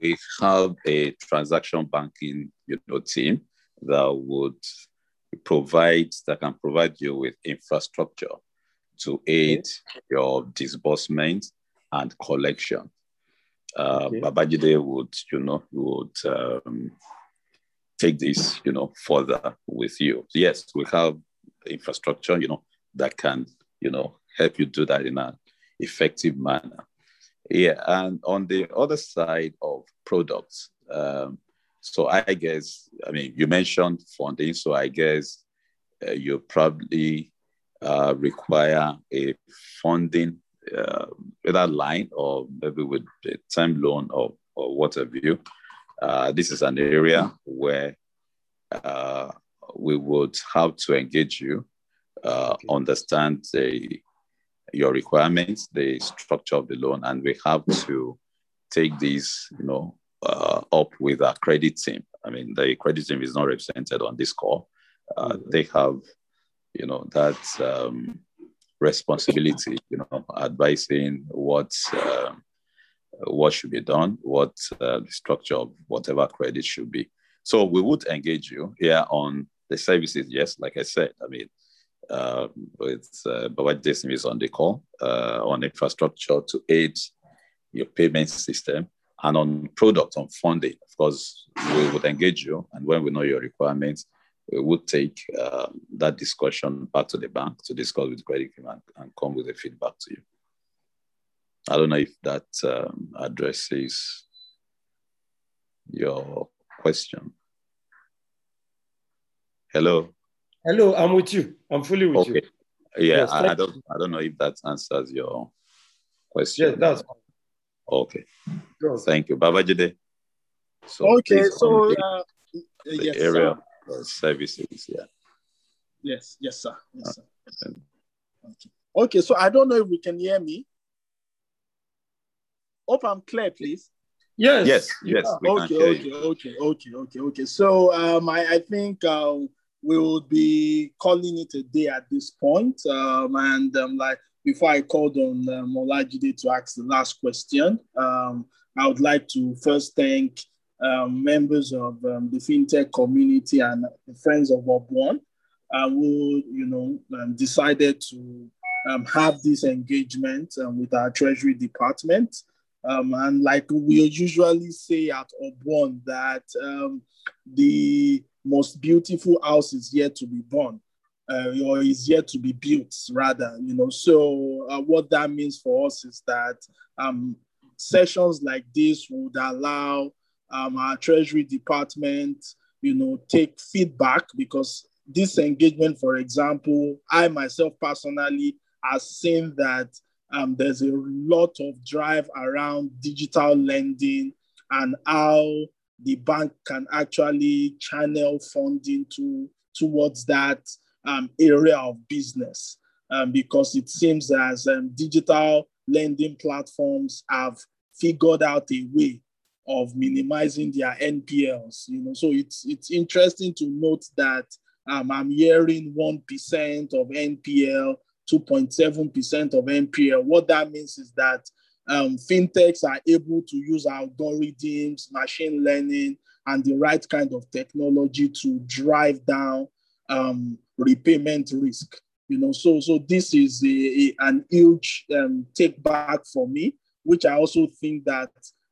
we have a transaction banking you know team that would provide that can provide you with infrastructure to aid your disbursement and collection. Uh, okay. Babajide would, you know, would um, take this, you know, further with you. Yes, we have infrastructure, you know, that can, you know, help you do that in an effective manner. Yeah, and on the other side of products, um, so I guess, I mean, you mentioned funding, so I guess uh, you probably uh, require a funding, uh, either line or maybe with a time loan or, or what have you. Uh, this is an area where uh, we would have to engage you, uh, okay. understand the, your requirements, the structure of the loan, and we have to take these, you know, uh, up with our credit team. I mean, the credit team is not represented on this call. Uh, mm-hmm. They have, you know, that um, responsibility, you know, advising what uh, what should be done, what uh, the structure of whatever credit should be. So we would engage you here on the services. Yes, like I said, I mean, uh, it's uh, what this is on the call uh, on infrastructure to aid your payment system and on product, on funding, of course, we would engage you. And when we know your requirements, we would take uh, that discussion back to the bank to discuss with credit and, and, come with the feedback to you. I don't know if that um, addresses your question. Hello. Hello, I'm with you. I'm fully with okay. you. Yeah, yes, I, I, don't. I don't know if that answers your question. Yes, that's Okay. Sure. Thank you. Babajide. So okay, so uh, the yes, area services, yeah. Yes, yes, sir. Yes, sir. Okay. okay, so I don't know if we can hear me. Hope I'm clear, please. Yes. Yes. Yes. Okay. Okay. Okay. Okay. Okay. Okay. So um, I, I think uh, we will be calling it a day at this point. Um, and um, like before I called on um, Olajide to ask the last question, um, I would like to first thank um, members of um, the fintech community and the friends of Obwan uh, who, you know, um, decided to have this engagement with our Treasury Department. And like we usually say at Obwan, that the most beautiful house is yet to be born uh, or is yet to be built, rather. You know, so uh, what that means for us is that um, sessions like this would allow um, our Treasury Department, you know, take feedback because this engagement, for example, I myself personally have seen that um, there's a lot of drive around digital lending and how the bank can actually channel funding to towards that um, area of business um, because it seems as um, digital lending platforms have figured out a way of minimizing their NPLs. You know, so it's it's interesting to note that um, I'm hearing one percent of NPL, two point seven percent of NPL. What that means is that um, fintechs are able to use algorithms, machine learning, and the right kind of technology to drive down um, repayment risk. You know, so so this is a, a an huge um, take back for me, which I also think that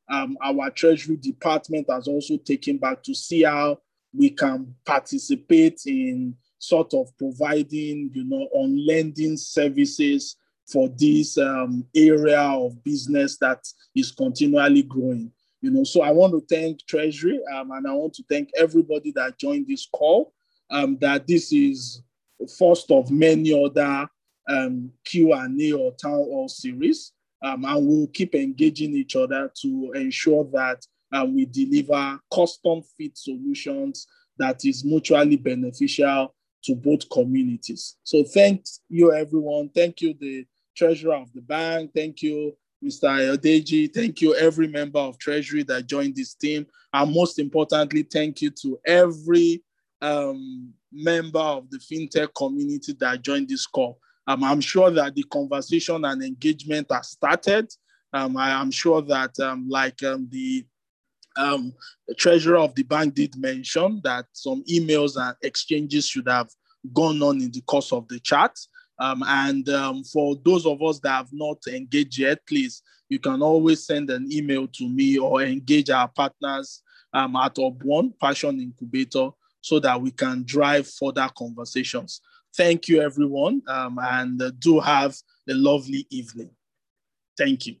um, our Treasury Department has also taken back to see how we can participate in sort of providing, you know, on lending services for this um, area of business that is continually growing. You know, so I want to thank Treasury um, and I want to thank everybody that joined this call um, that this is first of many other um, Q&A or town hall series. Um, and we'll keep engaging each other to ensure that uh, we deliver custom fit solutions that is mutually beneficial to both communities. So thanks you, everyone. Thank you, the treasurer of the bank. Thank you, Mr. Odeji. Thank you, every member of Treasury that joined this team. And most importantly, thank you to every um, member of the fintech community that joined this call. Um, I'm sure that the conversation and engagement has started. Um, I am sure that, um, like um, the, um, the treasurer of the bank did mention, that some emails and exchanges should have gone on in the course of the chat. Um, and um, for those of us that have not engaged yet, please, you can always send an email to me or engage our partners um, at OB1 Passion Incubator so that we can drive further conversations. Thank you, everyone, um, and uh, do have a lovely evening. Thank you.